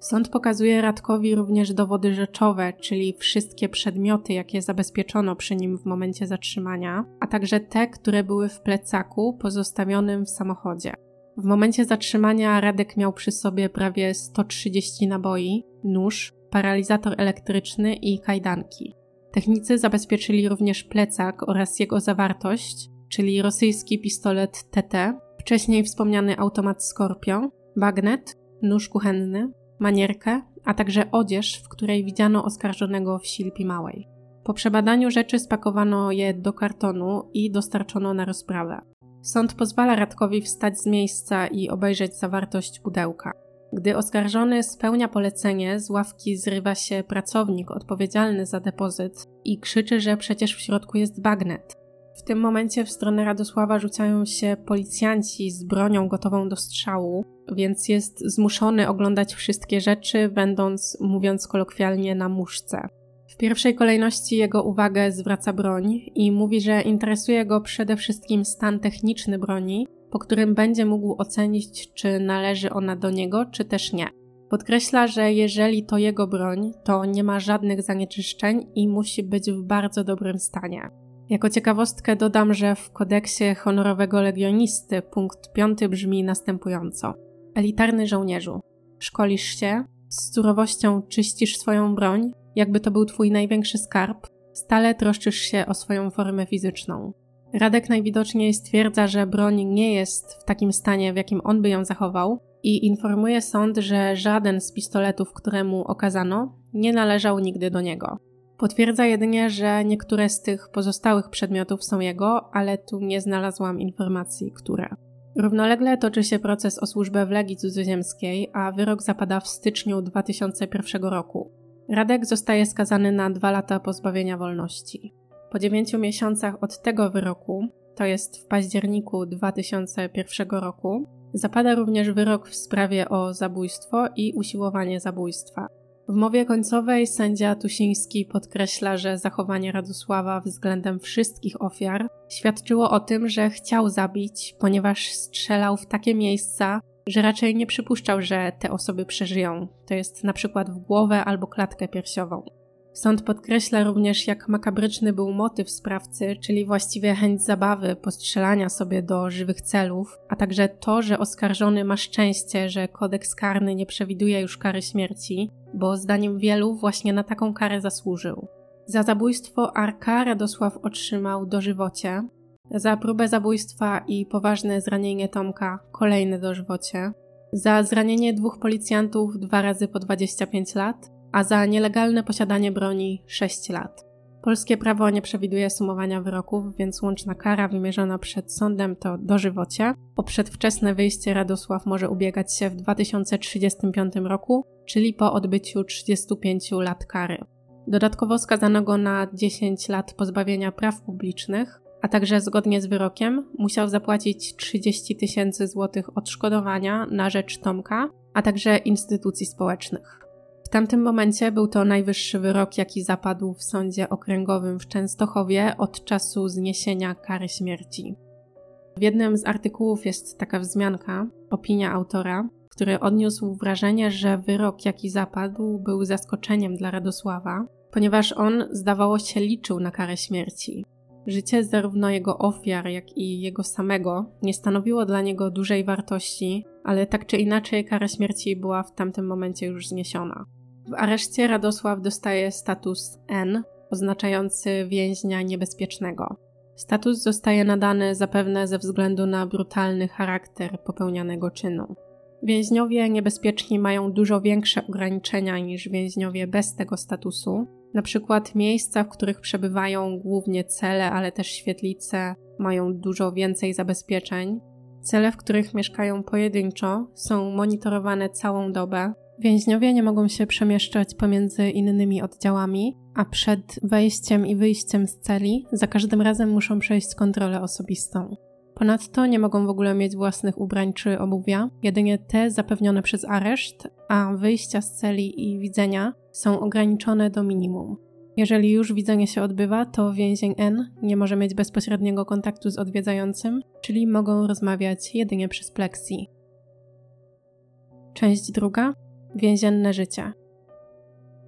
Sąd pokazuje Radkowi również dowody rzeczowe, czyli wszystkie przedmioty, jakie zabezpieczono przy nim w momencie zatrzymania, a także te, które były w plecaku pozostawionym w samochodzie. W momencie zatrzymania Radek miał przy sobie prawie 130 naboi, nóż, paralizator elektryczny i kajdanki. Technicy zabezpieczyli również plecak oraz jego zawartość, czyli rosyjski pistolet TT, wcześniej wspomniany automat Scorpio, bagnet, nóż kuchenny, manierkę, a także odzież, w której widziano oskarżonego w Silpi Małej. Po przebadaniu rzeczy spakowano je do kartonu i dostarczono na rozprawę. Sąd pozwala Radkowi wstać z miejsca i obejrzeć zawartość pudełka. Gdy oskarżony spełnia polecenie, z ławki zrywa się pracownik odpowiedzialny za depozyt i krzyczy, że przecież w środku jest bagnet. W tym momencie w stronę Radosława rzucają się policjanci z bronią gotową do strzału, więc jest zmuszony oglądać wszystkie rzeczy, będąc, mówiąc kolokwialnie, na muszce. W pierwszej kolejności jego uwagę zwraca broń i mówi, że interesuje go przede wszystkim stan techniczny broni, po którym będzie mógł ocenić, czy należy ona do niego, czy też nie. Podkreśla, że jeżeli to jego broń, to nie ma żadnych zanieczyszczeń i musi być w bardzo dobrym stanie. Jako ciekawostkę dodam, że w kodeksie honorowego legionisty punkt 5 brzmi następująco: Elitarny żołnierzu, szkolisz się, z surowością czyścisz swoją broń, jakby to był twój największy skarb, stale troszczysz się o swoją formę fizyczną. Radek najwidoczniej stwierdza, że broń nie jest w takim stanie, w jakim on by ją zachował, i informuje sąd, że żaden z pistoletów, któremu okazano, nie należał nigdy do niego. Potwierdza jedynie, że niektóre z tych pozostałych przedmiotów są jego, ale tu nie znalazłam informacji, które. Równolegle toczy się proces o służbę w Legii Cudzoziemskiej, a wyrok zapada w styczniu 2001 roku. Radek zostaje skazany na dwa lata pozbawienia wolności. Po dziewięciu miesiącach od tego wyroku, to jest w październiku 2001 roku, zapada również wyrok w sprawie o zabójstwo i usiłowanie zabójstwa. W mowie końcowej sędzia Tusiński podkreśla, że zachowanie Radosława względem wszystkich ofiar świadczyło o tym, że chciał zabić, ponieważ strzelał w takie miejsca, że raczej nie przypuszczał, że te osoby przeżyją, to jest na przykład w głowę albo klatkę piersiową. Sąd podkreśla również, jak makabryczny był motyw sprawcy, czyli właściwie chęć zabawy, postrzelania sobie do żywych celów, a także to, że oskarżony ma szczęście, że kodeks karny nie przewiduje już kary śmierci, bo zdaniem wielu właśnie na taką karę zasłużył. Za zabójstwo Arka Radosław otrzymał dożywocie, za próbę zabójstwa i poważne zranienie Tomka kolejne dożywocie, za zranienie dwóch policjantów dwa razy po 25 lat, a za nielegalne posiadanie broni 6 lat. Polskie prawo nie przewiduje sumowania wyroków, więc łączna kara wymierzona przed sądem to dożywocie. O przedwczesne wyjście Radosław może ubiegać się w 2035 roku, czyli po odbyciu 35 lat kary. Dodatkowo skazano go na 10 lat pozbawienia praw publicznych, a także zgodnie z wyrokiem musiał zapłacić 30 tysięcy złotych odszkodowania na rzecz Tomka, a także instytucji społecznych. W tamtym momencie był to najwyższy wyrok, jaki zapadł w sądzie okręgowym w Częstochowie od czasu zniesienia kary śmierci. W jednym z artykułów jest taka wzmianka, opinia autora, który odniósł wrażenie, że wyrok, jaki zapadł, był zaskoczeniem dla Radosława, ponieważ on, zdawało się, liczył na karę śmierci. Życie zarówno jego ofiar, jak i jego samego nie stanowiło dla niego dużej wartości, ale tak czy inaczej kara śmierci była w tamtym momencie już zniesiona. W areszcie Radosław dostaje status N, oznaczający więźnia niebezpiecznego. Status zostaje nadany zapewne ze względu na brutalny charakter popełnianego czynu. Więźniowie niebezpieczni mają dużo większe ograniczenia niż więźniowie bez tego statusu, na przykład miejsca, w których przebywają głównie cele, ale też świetlice, mają dużo więcej zabezpieczeń. Cele, w których mieszkają pojedynczo, są monitorowane całą dobę. Więźniowie nie mogą się przemieszczać pomiędzy innymi oddziałami, a przed wejściem i wyjściem z celi za każdym razem muszą przejść kontrolę osobistą. Ponadto nie mogą w ogóle mieć własnych ubrań czy obuwia, jedynie te zapewnione przez areszt, a wyjścia z celi i widzenia są ograniczone do minimum. Jeżeli już widzenie się odbywa, to więzień N nie może mieć bezpośredniego kontaktu z odwiedzającym, czyli mogą rozmawiać jedynie przez pleksji. Część druga. Więzienne życie.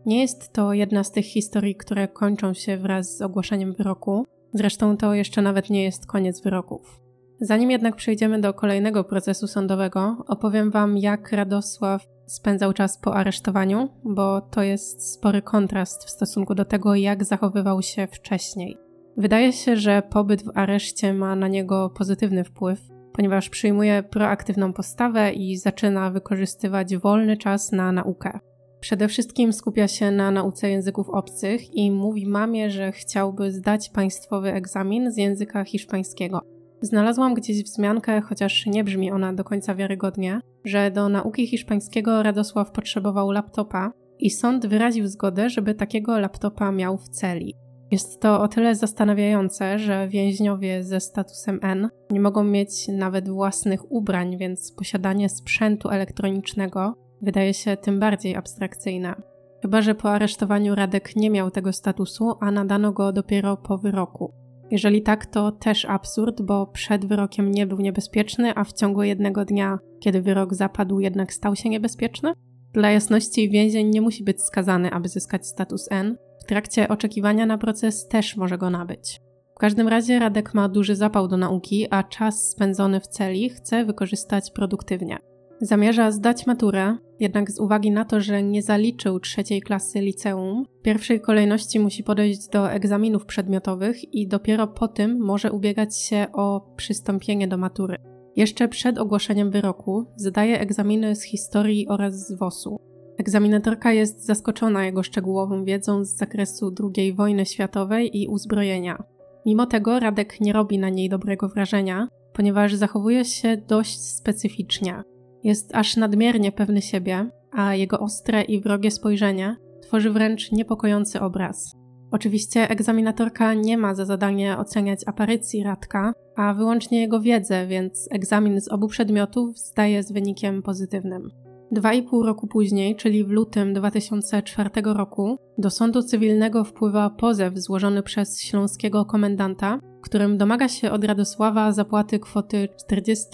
Nie jest to jedna z tych historii, które kończą się wraz z ogłoszeniem wyroku. Zresztą to jeszcze nawet nie jest koniec wyroków. Zanim jednak przejdziemy do kolejnego procesu sądowego, opowiem Wam, jak Radosław spędzał czas po aresztowaniu, bo to jest spory kontrast w stosunku do tego, jak zachowywał się wcześniej. Wydaje się, że pobyt w areszcie ma na niego pozytywny wpływ, ponieważ przyjmuje proaktywną postawę i zaczyna wykorzystywać wolny czas na naukę. Przede wszystkim skupia się na nauce języków obcych i mówi mamie, że chciałby zdać państwowy egzamin z języka hiszpańskiego. Znalazłam gdzieś wzmiankę, chociaż nie brzmi ona do końca wiarygodnie, że do nauki hiszpańskiego Radosław potrzebował laptopa i sąd wyraził zgodę, żeby takiego laptopa miał w celi. Jest to o tyle zastanawiające, że więźniowie ze statusem N nie mogą mieć nawet własnych ubrań, więc posiadanie sprzętu elektronicznego wydaje się tym bardziej abstrakcyjne. Chyba, że po aresztowaniu Radek nie miał tego statusu, a nadano go dopiero po wyroku. Jeżeli tak, to też absurd, bo przed wyrokiem nie był niebezpieczny, a w ciągu jednego dnia, kiedy wyrok zapadł, jednak stał się niebezpieczny? Dla jasności, więzień nie musi być skazany, aby zyskać status N. Trakcie oczekiwania na proces też może go nabyć. W każdym razie Radek ma duży zapał do nauki, a czas spędzony w celi chce wykorzystać produktywnie. Zamierza zdać maturę, jednak z uwagi na to, że nie zaliczył trzeciej klasy liceum, w pierwszej kolejności musi podejść do egzaminów przedmiotowych i dopiero po tym może ubiegać się o przystąpienie do matury. Jeszcze przed ogłoszeniem wyroku zdaje egzaminy z historii oraz z WOS-u. Egzaminatorka jest zaskoczona jego szczegółową wiedzą z zakresu II wojny światowej i uzbrojenia. Mimo tego Radek nie robi na niej dobrego wrażenia, ponieważ zachowuje się dość specyficznie. Jest aż nadmiernie pewny siebie, a jego ostre i wrogie spojrzenie tworzy wręcz niepokojący obraz. Oczywiście egzaminatorka nie ma za zadanie oceniać aparycji Radka, a wyłącznie jego wiedzę, więc egzamin z obu przedmiotów zdaje z wynikiem pozytywnym. Dwa i pół roku później, czyli w lutym 2004 roku, do sądu cywilnego wpływa pozew złożony przez śląskiego komendanta, którym domaga się od Radosława zapłaty kwoty 40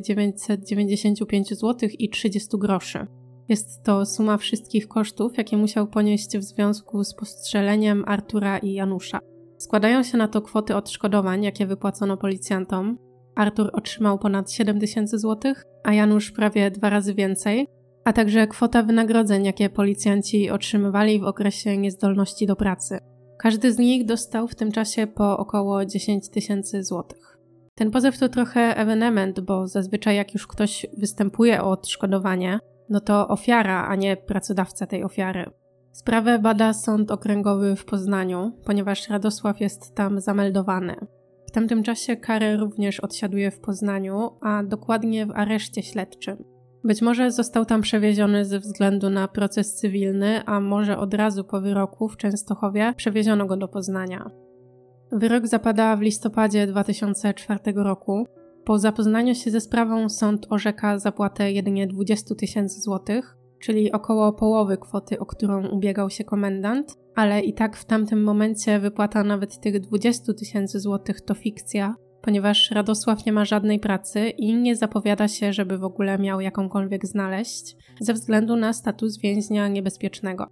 995 zł i 30 groszy. Jest to suma wszystkich kosztów, jakie musiał ponieść w związku z postrzeleniem Artura i Janusza. Składają się na to kwoty odszkodowań, jakie wypłacono policjantom. Artur otrzymał ponad 7 tysięcy złotych, a Janusz prawie dwa razy więcej, a także kwota wynagrodzeń, jakie policjanci otrzymywali w okresie niezdolności do pracy. Każdy z nich dostał w tym czasie po około 10 tysięcy złotych. Ten pozew to trochę ewenement, bo zazwyczaj jak już ktoś występuje o odszkodowanie, no to ofiara, a nie pracodawca tej ofiary. Sprawę bada Sąd Okręgowy w Poznaniu, ponieważ Radosław jest tam zameldowany. W tamtym czasie karę również odsiaduje w Poznaniu, a dokładnie w areszcie śledczym. Być może został tam przewieziony ze względu na proces cywilny, a może od razu po wyroku w Częstochowie przewieziono go do Poznania. Wyrok zapada w listopadzie 2004 roku. Po zapoznaniu się ze sprawą sąd orzeka zapłatę jedynie 20 tysięcy złotych, czyli około połowy kwoty, o którą ubiegał się komendant, ale i tak w tamtym momencie wypłata nawet tych 20 tysięcy złotych to fikcja, ponieważ Radosław nie ma żadnej pracy i nie zapowiada się, żeby w ogóle miał jakąkolwiek znaleźć, ze względu na status więźnia niebezpiecznego.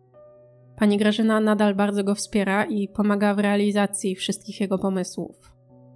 Pani Grażyna nadal bardzo go wspiera i pomaga w realizacji wszystkich jego pomysłów.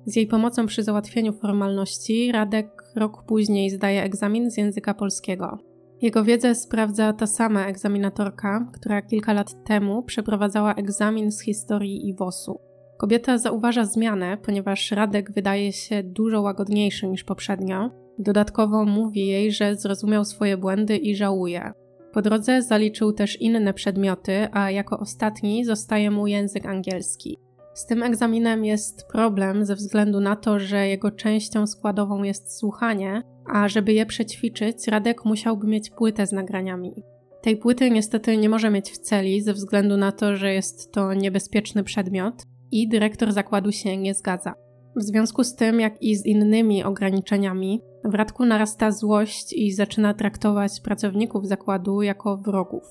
Z jej pomocą przy załatwieniu formalności Radek rok później zdaje egzamin z języka polskiego. Jego wiedzę sprawdza ta sama egzaminatorka, która kilka lat temu przeprowadzała egzamin z historii i WOS-u. Kobieta zauważa zmianę, ponieważ Radek wydaje się dużo łagodniejszy niż poprzednio. Dodatkowo mówi jej, że zrozumiał swoje błędy i żałuje. Po drodze zaliczył też inne przedmioty, a jako ostatni zostaje mu język angielski. Z tym egzaminem jest problem ze względu na to, że jego częścią składową jest słuchanie, a żeby je przećwiczyć, Radek musiałby mieć płytę z nagraniami. Tej płyty niestety nie może mieć w celi ze względu na to, że jest to niebezpieczny przedmiot i dyrektor zakładu się nie zgadza. W związku z tym, jak i z innymi ograniczeniami, w Radku narasta złość i zaczyna traktować pracowników zakładu jako wrogów.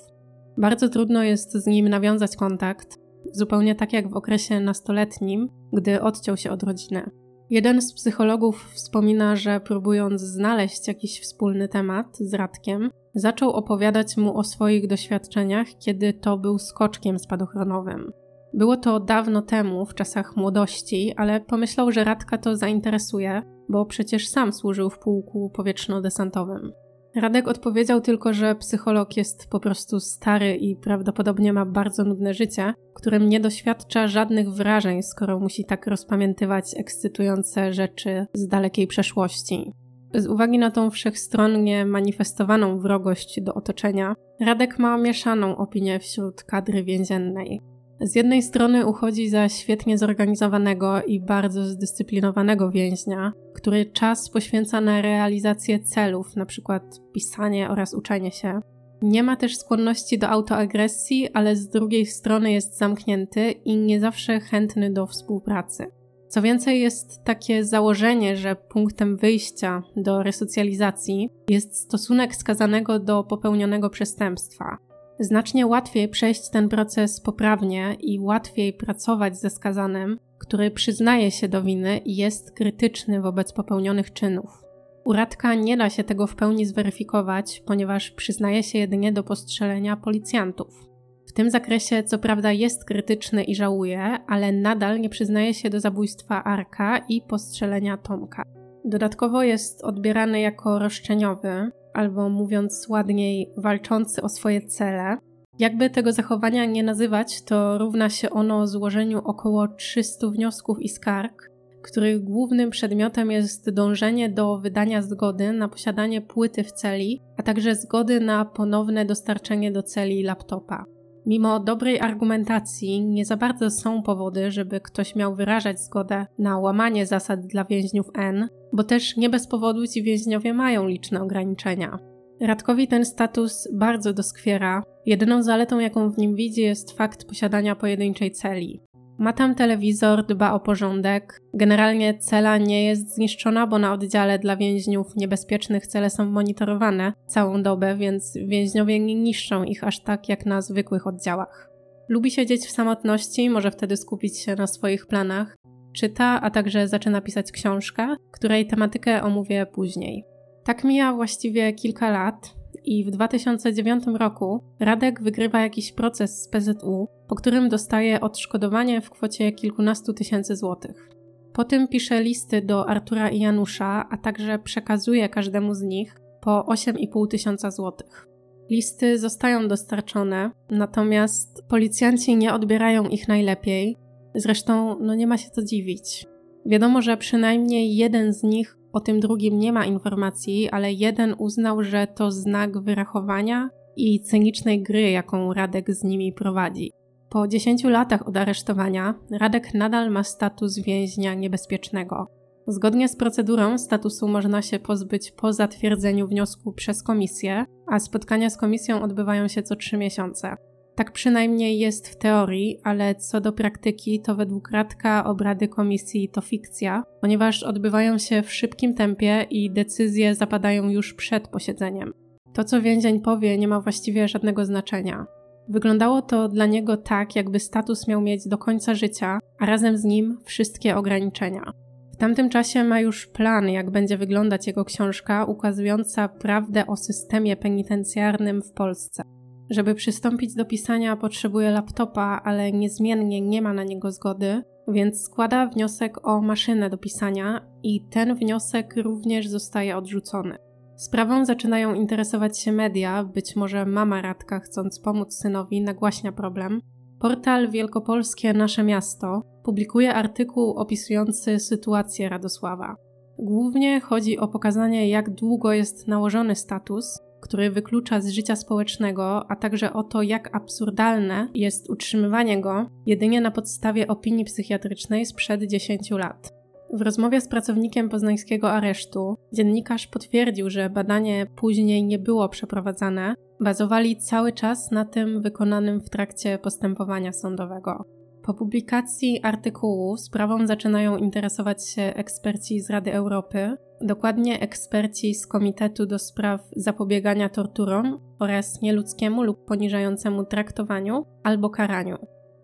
Bardzo trudno jest z nim nawiązać kontakt, zupełnie tak jak w okresie nastoletnim, gdy odciął się od rodziny. Jeden z psychologów wspomina, że próbując znaleźć jakiś wspólny temat z Radkiem, zaczął opowiadać mu o swoich doświadczeniach, kiedy to był skoczkiem spadochronowym. Było to dawno temu, w czasach młodości, ale pomyślał, że Radka to zainteresuje, bo przecież sam służył w pułku powietrzno-desantowym. Radek odpowiedział tylko, że psycholog jest po prostu stary i prawdopodobnie ma bardzo nudne życie, którym nie doświadcza żadnych wrażeń, skoro musi tak rozpamiętywać ekscytujące rzeczy z dalekiej przeszłości. Z uwagi na tą wszechstronnie manifestowaną wrogość do otoczenia, Radek ma mieszaną opinię wśród kadry więziennej. Z jednej strony uchodzi za świetnie zorganizowanego i bardzo zdyscyplinowanego więźnia, który czas poświęca na realizację celów, np. pisanie oraz uczenie się. Nie ma też skłonności do autoagresji, ale z drugiej strony jest zamknięty i nie zawsze chętny do współpracy. Co więcej, jest takie założenie, że punktem wyjścia do resocjalizacji jest stosunek skazanego do popełnionego przestępstwa. Znacznie łatwiej przejść ten proces poprawnie i łatwiej pracować ze skazanym, który przyznaje się do winy i jest krytyczny wobec popełnionych czynów. U Radka nie da się tego w pełni zweryfikować, ponieważ przyznaje się jedynie do postrzelenia policjantów. W tym zakresie, co prawda, jest krytyczny i żałuje, ale nadal nie przyznaje się do zabójstwa Arka i postrzelenia Tomka. Dodatkowo jest odbierany jako roszczeniowy, albo mówiąc ładniej, walczący o swoje cele. Jakby tego zachowania nie nazywać, to równa się ono złożeniu około 300 wniosków i skarg, których głównym przedmiotem jest dążenie do wydania zgody na posiadanie płyty w celi, a także zgody na ponowne dostarczenie do celi laptopa. Mimo dobrej argumentacji, nie za bardzo są powody, żeby ktoś miał wyrażać zgodę na łamanie zasad dla więźniów N, bo też nie bez powodu ci więźniowie mają liczne ograniczenia. Radkowi ten status bardzo doskwiera. Jedyną zaletą, jaką w nim widzi, jest fakt posiadania pojedynczej celi. Ma tam telewizor, dba o porządek. Generalnie cela nie jest zniszczona, bo na oddziale dla więźniów niebezpiecznych cele są monitorowane całą dobę, więc więźniowie nie niszczą ich aż tak jak na zwykłych oddziałach. Lubi siedzieć w samotności, może wtedy skupić się na swoich planach. Czyta, a także zaczyna pisać książkę, której tematykę omówię później. Tak mija właściwie kilka lat, i w 2009 roku Radek wygrywa jakiś proces z PZU, po którym dostaje odszkodowanie w kwocie kilkunastu tysięcy złotych. Potem pisze listy do Artura i Janusza, a także przekazuje każdemu z nich po 8,5 tysiąca złotych. Listy zostają dostarczone, natomiast policjanci nie odbierają ich najlepiej. Zresztą, no nie ma się co dziwić. Wiadomo, że przynajmniej jeden z nich o tym drugim nie ma informacji, ale jeden uznał, że to znak wyrachowania i cynicznej gry, jaką Radek z nimi prowadzi. Po 10 latach od aresztowania, Radek nadal ma status więźnia niebezpiecznego. Zgodnie z procedurą statusu można się pozbyć po zatwierdzeniu wniosku przez komisję, a spotkania z komisją odbywają się co 3 miesiące. Tak przynajmniej jest w teorii, ale co do praktyki, to według Radka obrady komisji to fikcja, ponieważ odbywają się w szybkim tempie i decyzje zapadają już przed posiedzeniem. To, co więzień powie, nie ma właściwie żadnego znaczenia. Wyglądało to dla niego tak, jakby status miał mieć do końca życia, a razem z nim wszystkie ograniczenia. W tamtym czasie ma już plan, jak będzie wyglądać jego książka ukazująca prawdę o systemie penitencjarnym w Polsce. Żeby przystąpić do pisania, potrzebuje laptopa, ale niezmiennie nie ma na niego zgody, więc składa wniosek o maszynę do pisania i ten wniosek również zostaje odrzucony. Sprawą zaczynają interesować się media, być może mama Radka, chcąc pomóc synowi, nagłaśnia problem. Portal Wielkopolskie Nasze Miasto publikuje artykuł opisujący sytuację Radosława. Głównie chodzi o pokazanie, jak długo jest nałożony status który wyklucza z życia społecznego, a także o to, jak absurdalne jest utrzymywanie go jedynie na podstawie opinii psychiatrycznej sprzed 10 lat. W rozmowie z pracownikiem poznańskiego aresztu dziennikarz potwierdził, że badanie później nie było przeprowadzane, bazowali cały czas na tym wykonanym w trakcie postępowania sądowego. Po publikacji artykułu sprawą zaczynają interesować się eksperci z Rady Europy, dokładnie eksperci z Komitetu do Spraw Zapobiegania Torturom oraz nieludzkiemu lub poniżającemu traktowaniu albo karaniu.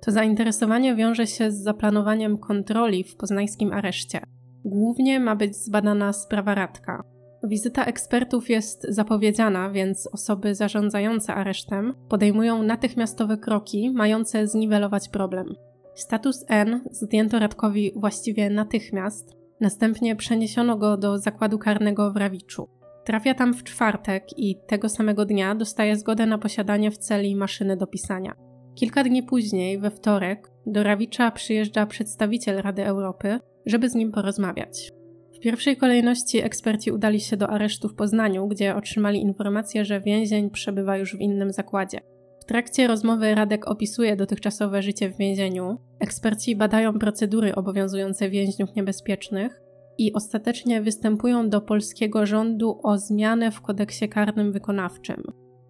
To zainteresowanie wiąże się z zaplanowaniem kontroli w poznańskim areszcie. Głównie ma być zbadana sprawa Radka. Wizyta ekspertów jest zapowiedziana, więc osoby zarządzające aresztem podejmują natychmiastowe kroki mające zniwelować problem. Status N zdjęto Radkowi właściwie natychmiast, następnie przeniesiono go do zakładu karnego w Rawiczu. Trafia tam w czwartek i tego samego dnia dostaje zgodę na posiadanie w celi maszyny do pisania. Kilka dni później, we wtorek, do Rawicza przyjeżdża przedstawiciel Rady Europy, żeby z nim porozmawiać. W pierwszej kolejności eksperci udali się do aresztu w Poznaniu, gdzie otrzymali informację, że więzień przebywa już w innym zakładzie. W trakcie rozmowy Radek opisuje dotychczasowe życie w więzieniu. Eksperci badają procedury obowiązujące więźniów niebezpiecznych i ostatecznie występują do polskiego rządu o zmianę w kodeksie karnym wykonawczym.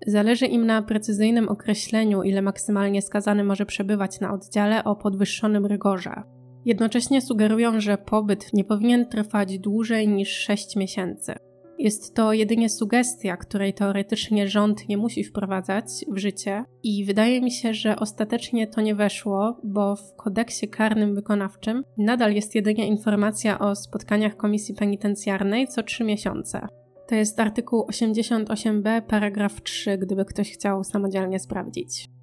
Zależy im na precyzyjnym określeniu, ile maksymalnie skazany może przebywać na oddziale o podwyższonym rygorze. Jednocześnie sugerują, że pobyt nie powinien trwać dłużej niż 6 miesięcy. Jest to jedynie sugestia, której teoretycznie rząd nie musi wprowadzać w życie, i wydaje mi się, że ostatecznie to nie weszło, bo w kodeksie karnym wykonawczym nadal jest jedynie informacja o spotkaniach komisji penitencjarnej co 3 miesiące. To jest artykuł 88b, paragraf 3, gdyby ktoś chciał samodzielnie sprawdzić.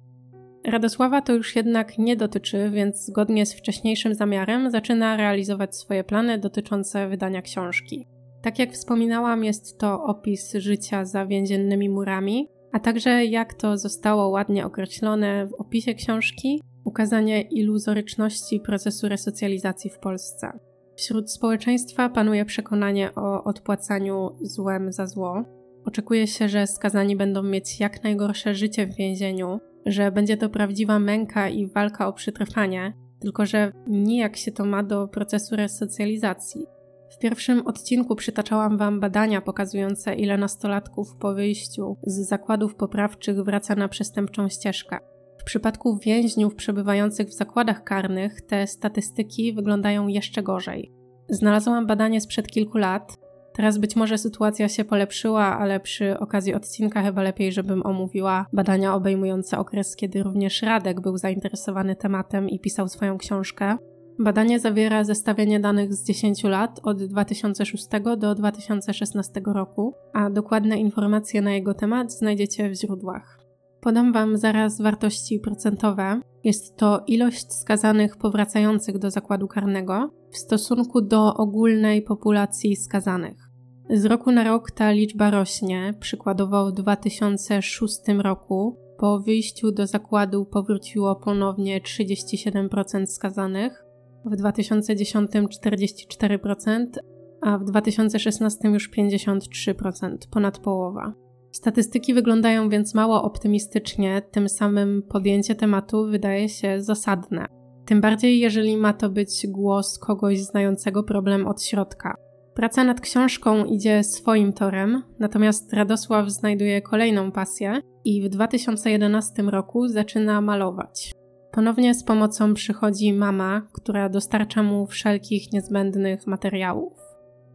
Radosława to już jednak nie dotyczy, więc zgodnie z wcześniejszym zamiarem zaczyna realizować swoje plany dotyczące wydania książki. Tak jak wspominałam, jest to opis życia za więziennymi murami, a także jak to zostało ładnie określone w opisie książki, ukazanie iluzoryczności procesu resocjalizacji w Polsce. Wśród społeczeństwa panuje przekonanie o odpłacaniu złem za zło. Oczekuje się, że skazani będą mieć jak najgorsze życie w więzieniu, że będzie to prawdziwa męka i walka o przetrwanie, tylko że nijak się to ma do procesu resocjalizacji. W pierwszym odcinku przytaczałam Wam badania pokazujące, ile nastolatków po wyjściu z zakładów poprawczych wraca na przestępczą ścieżkę. W przypadku więźniów przebywających w zakładach karnych te statystyki wyglądają jeszcze gorzej. Znalazłam badanie sprzed kilku lat. Teraz być może sytuacja się polepszyła, ale przy okazji odcinka chyba lepiej, żebym omówiła badania obejmujące okres, kiedy również Radek był zainteresowany tematem i pisał swoją książkę. Badanie zawiera zestawienie danych z 10 lat od 2006 do 2016 roku, a dokładne informacje na jego temat znajdziecie w źródłach. Podam Wam zaraz wartości procentowe. Jest to ilość skazanych powracających do zakładu karnego w stosunku do ogólnej populacji skazanych. Z roku na rok ta liczba rośnie. Przykładowo w 2006 roku po wyjściu do zakładu powróciło ponownie 37% skazanych, w 2010 44%, a w 2016 już 53%, ponad połowa. Statystyki wyglądają więc mało optymistycznie, tym samym podjęcie tematu wydaje się zasadne. Tym bardziej, jeżeli ma to być głos kogoś znającego problem od środka. Praca nad książką idzie swoim torem, natomiast Radosław znajduje kolejną pasję i w 2011 roku zaczyna malować. Ponownie z pomocą przychodzi mama, która dostarcza mu wszelkich niezbędnych materiałów.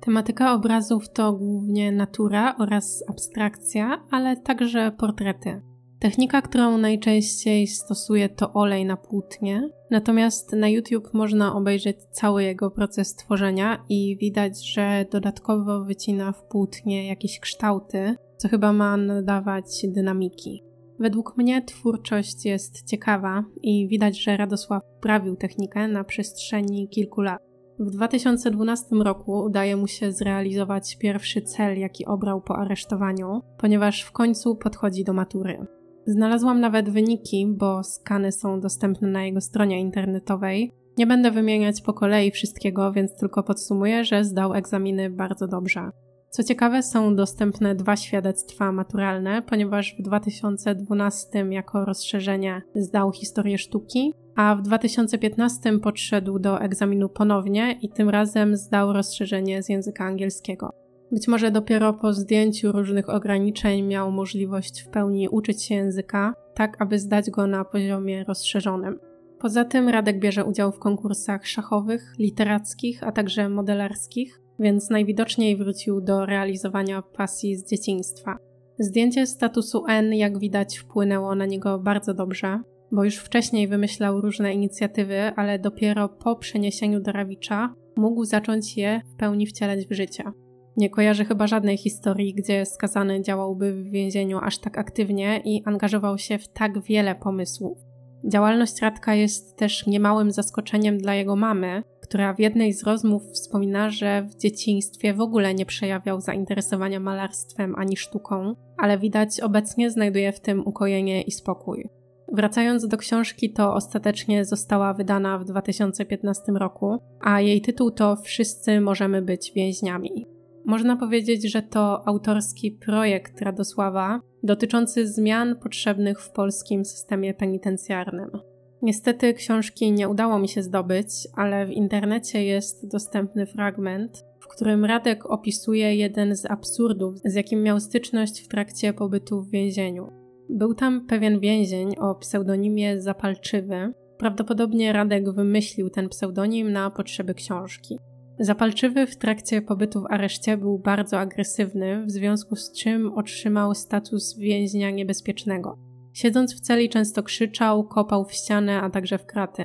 Tematyka obrazów to głównie natura oraz abstrakcja, ale także portrety. Technika, którą najczęściej stosuje to olej na płótnie, natomiast na YouTube można obejrzeć cały jego proces tworzenia i widać, że dodatkowo wycina w płótnie jakieś kształty, co chyba ma nadawać dynamiki. Według mnie twórczość jest ciekawa i widać, że Radosław prawił technikę na przestrzeni kilku lat. W 2012 roku udaje mu się zrealizować pierwszy cel, jaki obrał po aresztowaniu, ponieważ w końcu podchodzi do matury. Znalazłam nawet wyniki, bo skany są dostępne na jego stronie internetowej. Nie będę wymieniać po kolei wszystkiego, więc tylko podsumuję, że zdał egzaminy bardzo dobrze. Co ciekawe, są dostępne dwa świadectwa maturalne, ponieważ w 2012 jako rozszerzenie zdał historię sztuki, a w 2015 podszedł do egzaminu ponownie i tym razem zdał rozszerzenie z języka angielskiego. Być może dopiero po zdjęciu różnych ograniczeń miał możliwość w pełni uczyć się języka, tak aby zdać go na poziomie rozszerzonym. Poza tym Radek bierze udział w konkursach szachowych, literackich, a także modelarskich, więc najwidoczniej wrócił do realizowania pasji z dzieciństwa. Zdjęcie statusu N, jak widać, wpłynęło na niego bardzo dobrze, bo już wcześniej wymyślał różne inicjatywy, ale dopiero po przeniesieniu do Rawicza mógł zacząć je w pełni wcielać w życie. Nie kojarzy chyba żadnej historii, gdzie skazany działałby w więzieniu aż tak aktywnie i angażował się w tak wiele pomysłów. Działalność Radka jest też niemałym zaskoczeniem dla jego mamy, która w jednej z rozmów wspomina, że w dzieciństwie w ogóle nie przejawiał zainteresowania malarstwem ani sztuką, ale widać obecnie znajduje w tym ukojenie i spokój. Wracając do książki, to ostatecznie została wydana w 2015 roku, a jej tytuł to Wszyscy możemy być więźniami. Można powiedzieć, że to autorski projekt Radosława dotyczący zmian potrzebnych w polskim systemie penitencjarnym. Niestety książki nie udało mi się zdobyć, ale w internecie jest dostępny fragment, w którym Radek opisuje jeden z absurdów, z jakim miał styczność w trakcie pobytu w więzieniu. Był tam pewien więzień o pseudonimie Zapalczywy. Prawdopodobnie Radek wymyślił ten pseudonim na potrzeby książki. Zapalczywy w trakcie pobytu w areszcie był bardzo agresywny, w związku z czym otrzymał status więźnia niebezpiecznego. Siedząc w celi często krzyczał, kopał w ścianę, a także w kraty.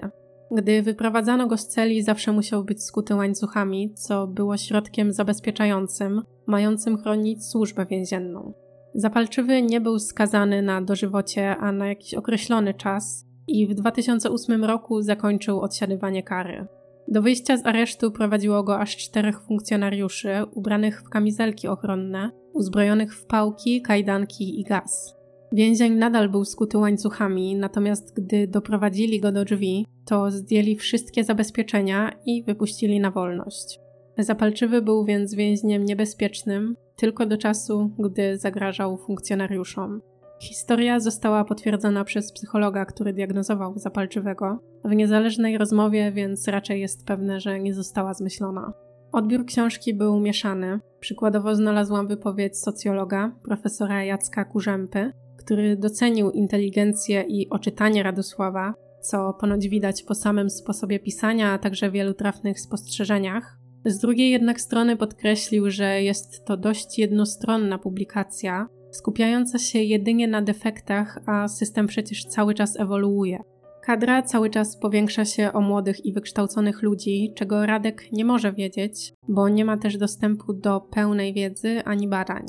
Gdy wyprowadzano go z celi, zawsze musiał być skuty łańcuchami, co było środkiem zabezpieczającym, mającym chronić służbę więzienną. Zapalczywy nie był skazany na dożywocie, a na jakiś określony czas i w 2008 roku zakończył odsiadywanie kary. Do wyjścia z aresztu prowadziło go aż czterech funkcjonariuszy ubranych w kamizelki ochronne, uzbrojonych w pałki, kajdanki i gaz. Więzień nadal był skuty łańcuchami, natomiast gdy doprowadzili go do drzwi, to zdjęli wszystkie zabezpieczenia i wypuścili na wolność. Zapalczywy był więc więźniem niebezpiecznym tylko do czasu, gdy zagrażał funkcjonariuszom. Historia została potwierdzona przez psychologa, który diagnozował zapalczywego w niezależnej rozmowie, więc raczej jest pewne, że nie została zmyślona. Odbiór książki był mieszany. Przykładowo znalazłam wypowiedź socjologa, profesora Jacka Kurzępy, który docenił inteligencję i oczytanie Radosława, co ponoć widać po samym sposobie pisania, a także wielu trafnych spostrzeżeniach. Z drugiej jednak strony podkreślił, że jest to dość jednostronna publikacja, skupiająca się jedynie na defektach, a system przecież cały czas ewoluuje. Kadra cały czas powiększa się o młodych i wykształconych ludzi, czego Radek nie może wiedzieć, bo nie ma też dostępu do pełnej wiedzy ani badań.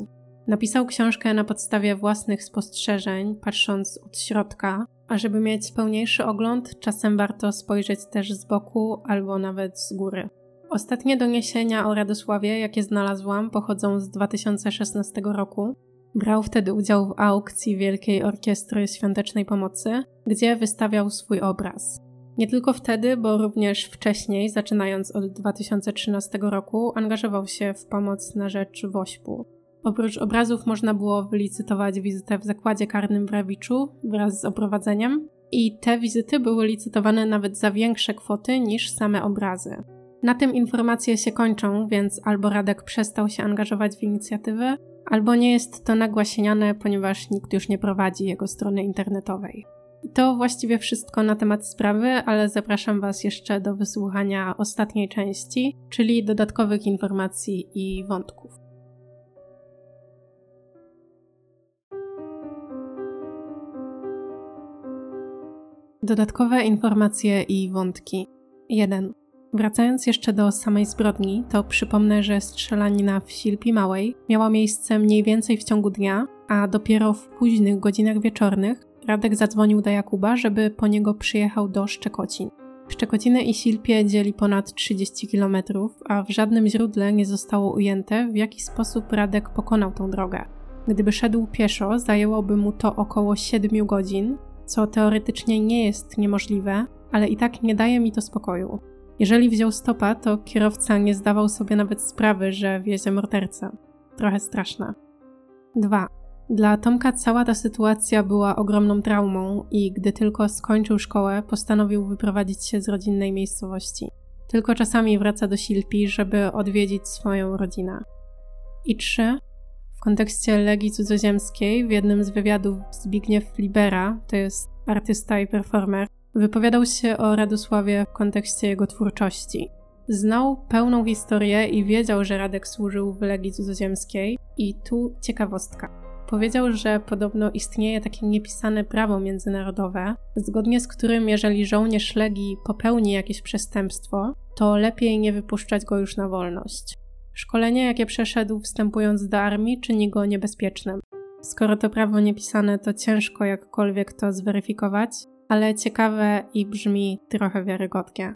Napisał książkę na podstawie własnych spostrzeżeń, patrząc od środka, a żeby mieć pełniejszy ogląd, czasem warto spojrzeć też z boku albo nawet z góry. Ostatnie doniesienia o Radosławie, jakie znalazłam, pochodzą z 2016 roku Brał wtedy udział w aukcji Wielkiej Orkiestry Świątecznej Pomocy, gdzie wystawiał swój obraz. Nie tylko wtedy, bo również wcześniej, zaczynając od 2013 roku, angażował się w pomoc na rzecz WOŚP-u. Oprócz obrazów można było wylicytować wizytę w zakładzie karnym w Rawiczu wraz z oprowadzeniem i te wizyty były licytowane nawet za większe kwoty niż same obrazy. Na tym informacje się kończą, więc albo Radek przestał się angażować w inicjatywę, albo nie jest to nagłaśniane, ponieważ nikt już nie prowadzi jego strony internetowej. I to właściwie wszystko na temat sprawy, ale zapraszam Was jeszcze do wysłuchania ostatniej części, czyli dodatkowych informacji i wątków. Dodatkowe informacje i wątki. 1. Wracając jeszcze do samej zbrodni, to przypomnę, że strzelanina w Silpi Małej miała miejsce mniej więcej w ciągu dnia, a dopiero w późnych godzinach wieczornych Radek zadzwonił do Jakuba, żeby po niego przyjechał do Szczekocin. Szczekociny i Silpie dzieli ponad 30 km, a w żadnym źródle nie zostało ujęte, w jaki sposób Radek pokonał tą drogę. Gdyby szedł pieszo, zajęłoby mu to około 7 godzin, co teoretycznie nie jest niemożliwe, ale i tak nie daje mi to spokoju. Jeżeli wziął stopa, to kierowca nie zdawał sobie nawet sprawy, że wiezie mordercę. trochę straszne. 2. Dla Tomka cała ta sytuacja była ogromną traumą i gdy tylko skończył szkołę, postanowił wyprowadzić się z rodzinnej miejscowości. Tylko czasami wraca do Silpi, żeby odwiedzić swoją rodzinę. I 3. W kontekście Legii Cudzoziemskiej w jednym z wywiadów Zbigniew Libera, to jest artysta i performer, wypowiadał się o Radosławie w kontekście jego twórczości. Znał pełną historię i wiedział, że Radek służył w Legii Cudzoziemskiej. I tu ciekawostka. Powiedział, że podobno istnieje takie niepisane prawo międzynarodowe, zgodnie z którym jeżeli żołnierz Legii popełni jakieś przestępstwo, to lepiej nie wypuszczać go już na wolność. Szkolenie, jakie przeszedł wstępując do armii, czyni go niebezpiecznym. Skoro to prawo niepisane, to ciężko jakkolwiek to zweryfikować, ale ciekawe i brzmi trochę wiarygodnie.